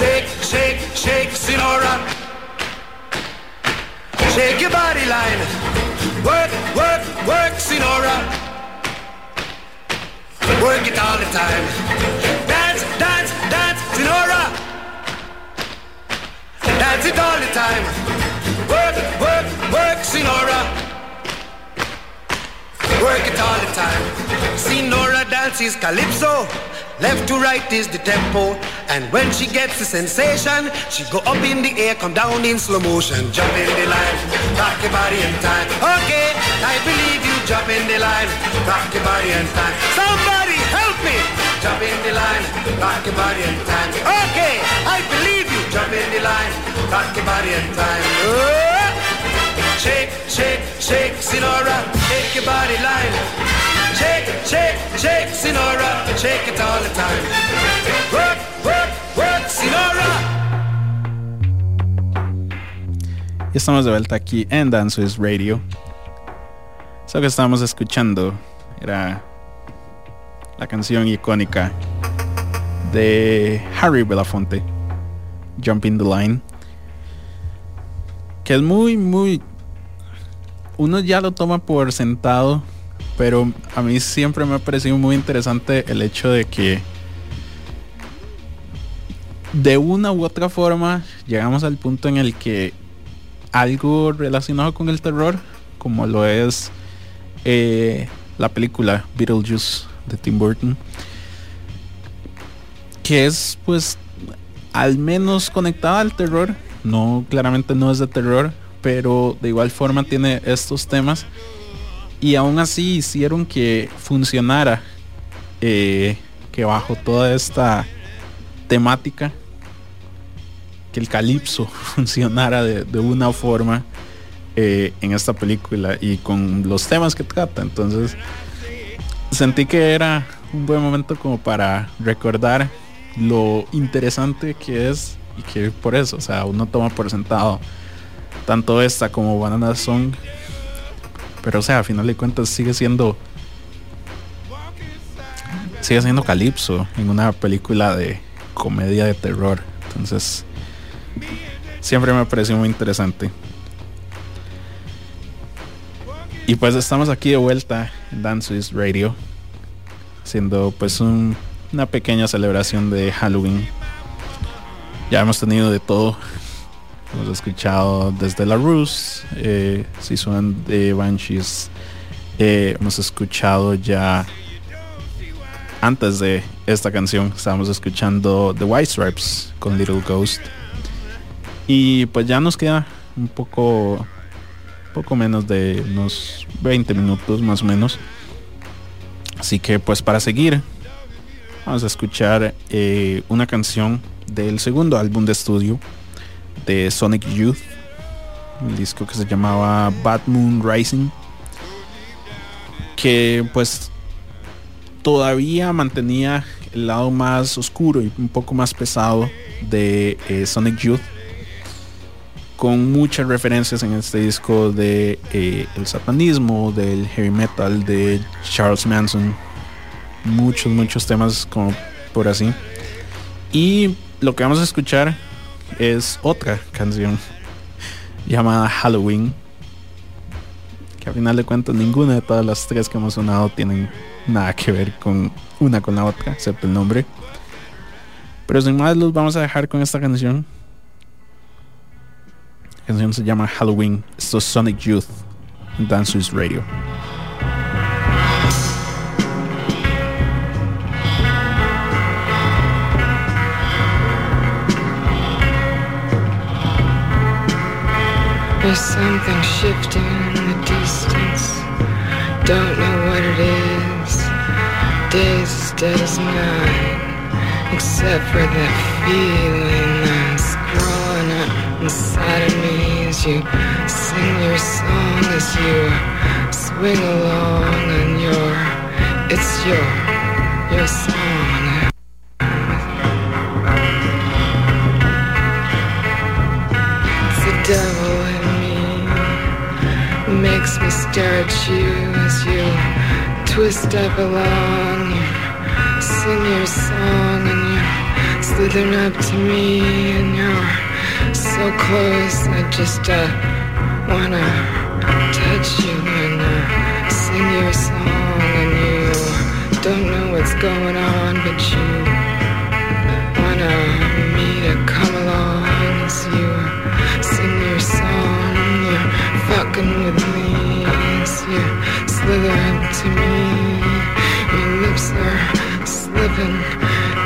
[SPEAKER 21] Shake, shake, shake, Sinora. Shake your body line. Work, work, work, Sinora. Work it all the time. Dance, dance, dance, Sinora. Dance it all the time. Work, work, work, Sinora. Work it all the time. Sinora dances calypso. Left to right is the tempo. And when she gets the sensation, she go up in the air, come down in slow motion. Jump in the line, rock your body in time. Okay, I believe you. Jump in the line, rock your body in time. Somebody help me. Jump in the line, rock your body in time. Okay, I believe you. Jump in the line, rock your body in time. Oh! Shake, shake, shake, Sinora, shake your body line. Shake, shake, shake, Sinora, shake it all the time. Work, work, work, Sinora.
[SPEAKER 1] Y estamos de vuelta aquí en Dance Radio. Eso que estábamos escuchando era la canción icónica de Harry Belafonte, Jumping the Line. Que es muy, muy... Uno ya lo toma por sentado, pero a mí siempre me ha parecido muy interesante el hecho de que de una u otra forma llegamos al punto en el que algo relacionado con el terror, como lo es eh, la película Beetlejuice de Tim Burton, que es pues al menos conectada al terror, no claramente no es de terror, pero de igual forma tiene estos temas y aún así hicieron que funcionara, eh, que bajo toda esta temática que el calipso funcionara de, de una forma eh, en esta película y con los temas que trata. Entonces sentí que era un buen momento como para recordar lo interesante que es y que por eso, o sea, uno toma por sentado tanto esta como Banana Song. Pero o sea, a final de cuentas sigue siendo sigue siendo calipso en una película de comedia de terror. Entonces, siempre me pareció muy interesante. Y pues estamos aquí de vuelta en Dance Radio, haciendo pues un- una pequeña celebración de Halloween. Ya hemos tenido de todo. Hemos escuchado desde La Ruse, eh, Season de Banshees. eh, hemos escuchado ya antes de esta canción, estábamos escuchando The White Stripes con Little Ghost. Y pues ya nos queda un poco, poco menos de unos 20 minutos más o menos. Así que pues para seguir, vamos a escuchar eh, una canción del segundo álbum de estudio de Sonic Youth. Un disco que se llamaba Bad Moon Rising. Que pues todavía mantenía el lado más oscuro y un poco más pesado de eh, Sonic Youth. Con muchas referencias en este disco de eh, el satanismo, del heavy metal, de Charles Manson. Muchos, muchos temas como por así. Y lo que vamos a escuchar es otra canción llamada Halloween. Que a final de cuentas ninguna de todas las tres que hemos sonado tienen nada que ver con una con la otra, excepto el nombre. Pero sin más los vamos a dejar con esta canción. La canción se llama Halloween. Esto es Sonic Youth Dance Radio.
[SPEAKER 22] There's something shifting in the distance. Don't know what it is. Days as dead as night. Except for that feeling that's growing up inside of me as you sing your song, as you swing along and your, it's your, your song. Stare at you as you twist up along. You sing your song and you slithering up to me and you're so close. I just uh, wanna touch you and uh, sing your song and you don't know what's going on, but you wanna me to come along as you sing your song. and You're fucking with me to me. Your lips are slipping,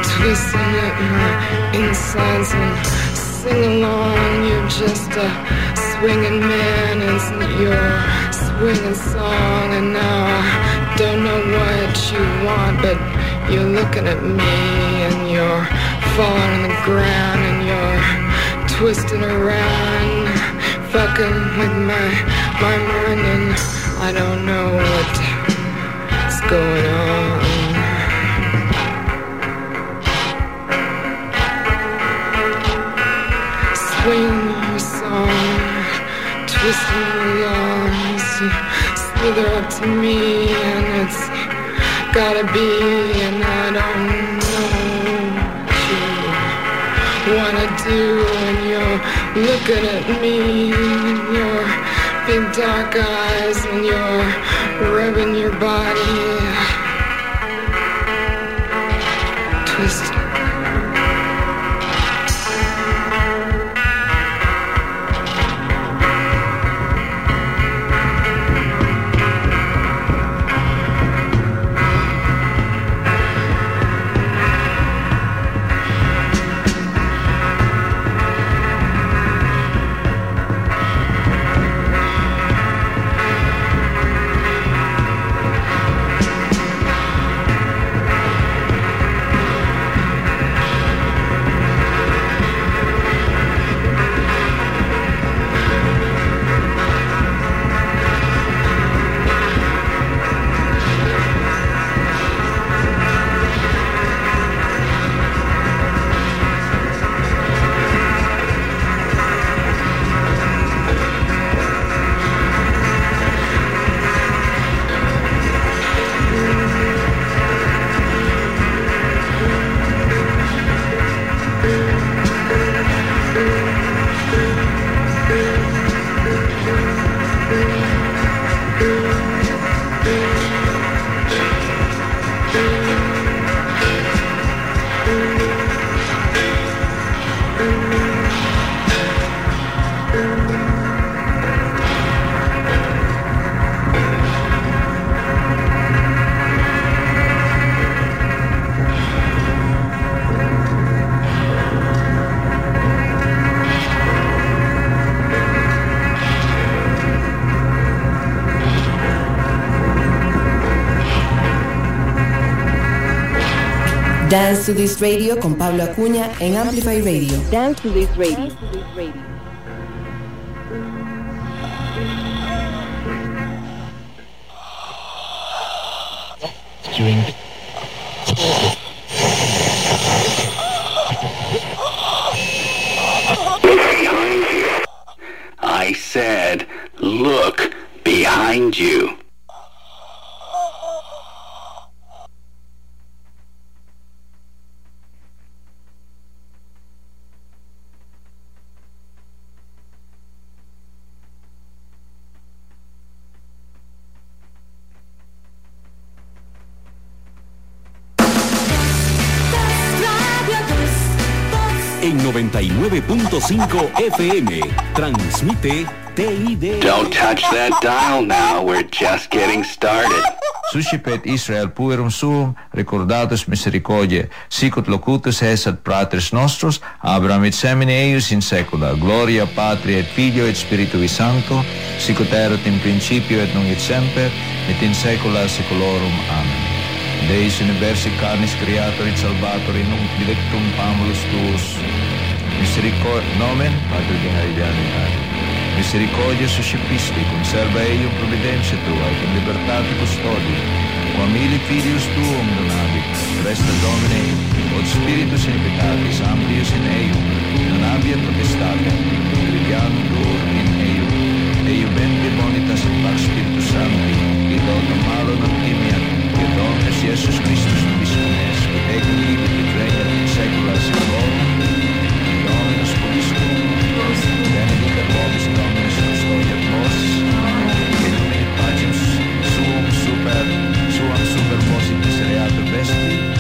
[SPEAKER 22] twisting at my insides and sing along. You're just a swinging man, isn't your swinging song? And now I don't know what you want, but you're looking at me and you're falling on the ground and you're twisting around, fucking with my my mind, and I don't know what's going on. Swing your song, twist your arms, slither up to me, and it's gotta be, and I don't know what you wanna do, and you're looking at me, and your big dark eyes, and you're rubbing your body,
[SPEAKER 12] Dance to This Radio con Pablo Acuña en Amplify Radio. Dance to This Radio.
[SPEAKER 20] 99.5 FM. Transmite TID.
[SPEAKER 3] Don't touch that dial now. We're just getting started.
[SPEAKER 16] Suscipet Israel puerum suum, recordatus misericordiae, sicut locutus es ad fratres nostros, Abraham et semine eius in secula, gloria Patria et Filio et Spiritui Sancto, sicut erat in principio et nunc et semper, et in secula seculorum. Amen. Deus universi carnis creator et salvator in nunc dilectum pamulus tuus, misericord nomen Patri Generaliani Misericordia suscipisti, conserva eium providentia tua, et in libertate custodi, quam ili filius tuum donabit, resta Domine, od spiritus in peccatis amplius in eium, non abiat potestate, crediantur in eium, eium benve bonitas in pax spiritus sancti, et dotum malo non timiat, et omnes Iesus Christus nobis unes, et ec vivit et regnat in saecula saeculorum, vos in misereatur vesti, perdat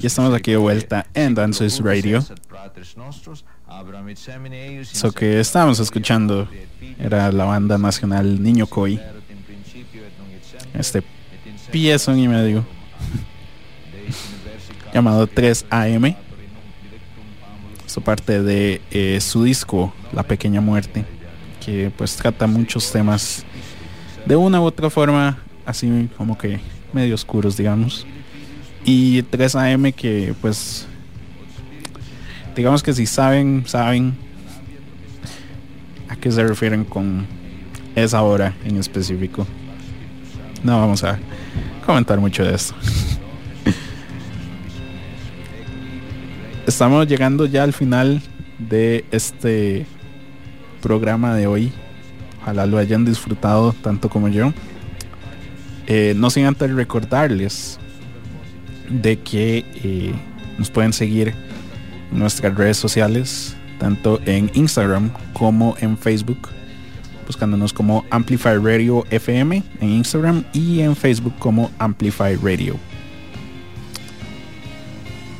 [SPEAKER 1] Y estamos aquí de vuelta en Dances Radio. Eso que estábamos escuchando era la banda nacional Niño Coy. Este piezón y medio llamado 3AM. Esto parte de eh, su disco La Pequeña Muerte, que pues trata muchos temas de una u otra forma, así como que medio oscuros, digamos. Y 3AM que pues digamos que si saben, saben a qué se refieren con esa hora en específico. No vamos a comentar mucho de esto. Estamos llegando ya al final de este programa de hoy. Ojalá lo hayan disfrutado tanto como yo. Eh, no sin antes recordarles de que eh, nos pueden seguir en nuestras redes sociales, tanto en Instagram como en Facebook, buscándonos como Amplify Radio FM en Instagram y en Facebook como Amplify Radio.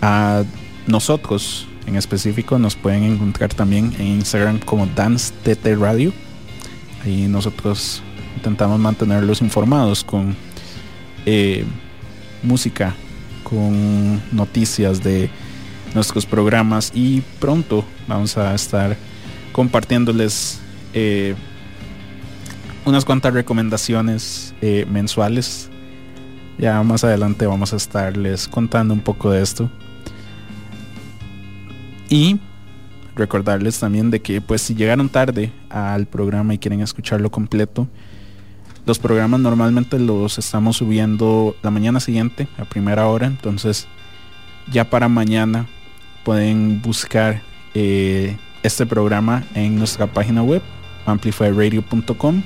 [SPEAKER 1] A nosotros en específico nos pueden encontrar también en Instagram como Dance TT Radio. Ahí nosotros intentamos mantenerlos informados con eh, música, con noticias de nuestros programas y pronto vamos a estar compartiéndoles eh, unas cuantas recomendaciones eh, mensuales. Ya más adelante vamos a estarles contando un poco de esto. Y recordarles también de que pues si llegaron tarde al programa y quieren escucharlo completo, los programas normalmente los estamos subiendo la mañana siguiente, a primera hora. Entonces ya para mañana pueden buscar eh, este programa en nuestra página web, amplifyradio.com.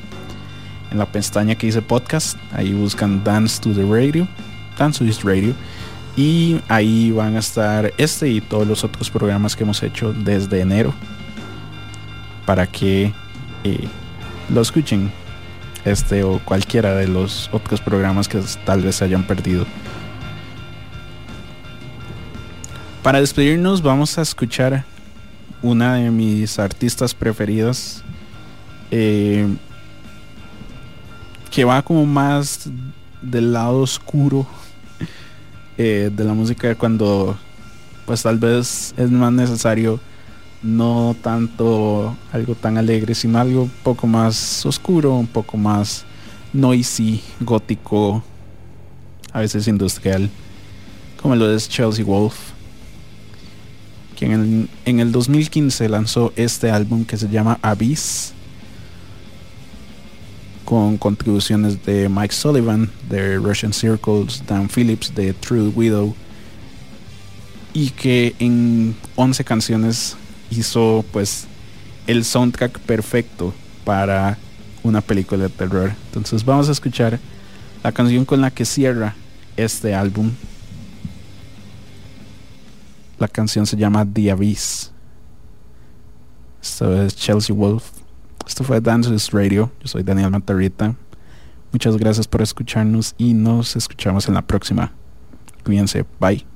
[SPEAKER 1] En la pestaña que dice podcast, ahí buscan Dance to the Radio, Dance to this Radio. Y ahí van a estar este y todos los otros programas que hemos hecho desde enero. Para que eh, lo escuchen. Este o cualquiera de los otros programas que tal vez se hayan perdido. Para despedirnos vamos a escuchar una de mis artistas preferidas. eh, que va como más del lado oscuro eh, de la música cuando pues tal vez es más necesario no tanto algo tan alegre sino algo un poco más oscuro un poco más noisy gótico a veces industrial como lo es Chelsea Wolf quien en, en el 2015 lanzó este álbum que se llama Abyss con contribuciones de Mike Sullivan de Russian Circles, Dan Phillips de True Widow y que en 11 canciones hizo pues el soundtrack perfecto para una película de terror. Entonces vamos a escuchar la canción con la que cierra este álbum. La canción se llama The Abyss. Esto es Chelsea Wolf. Esto fue Dances Radio. Yo soy Daniel Matarrita. Muchas gracias por escucharnos y nos escuchamos en la próxima. Cuídense. Bye.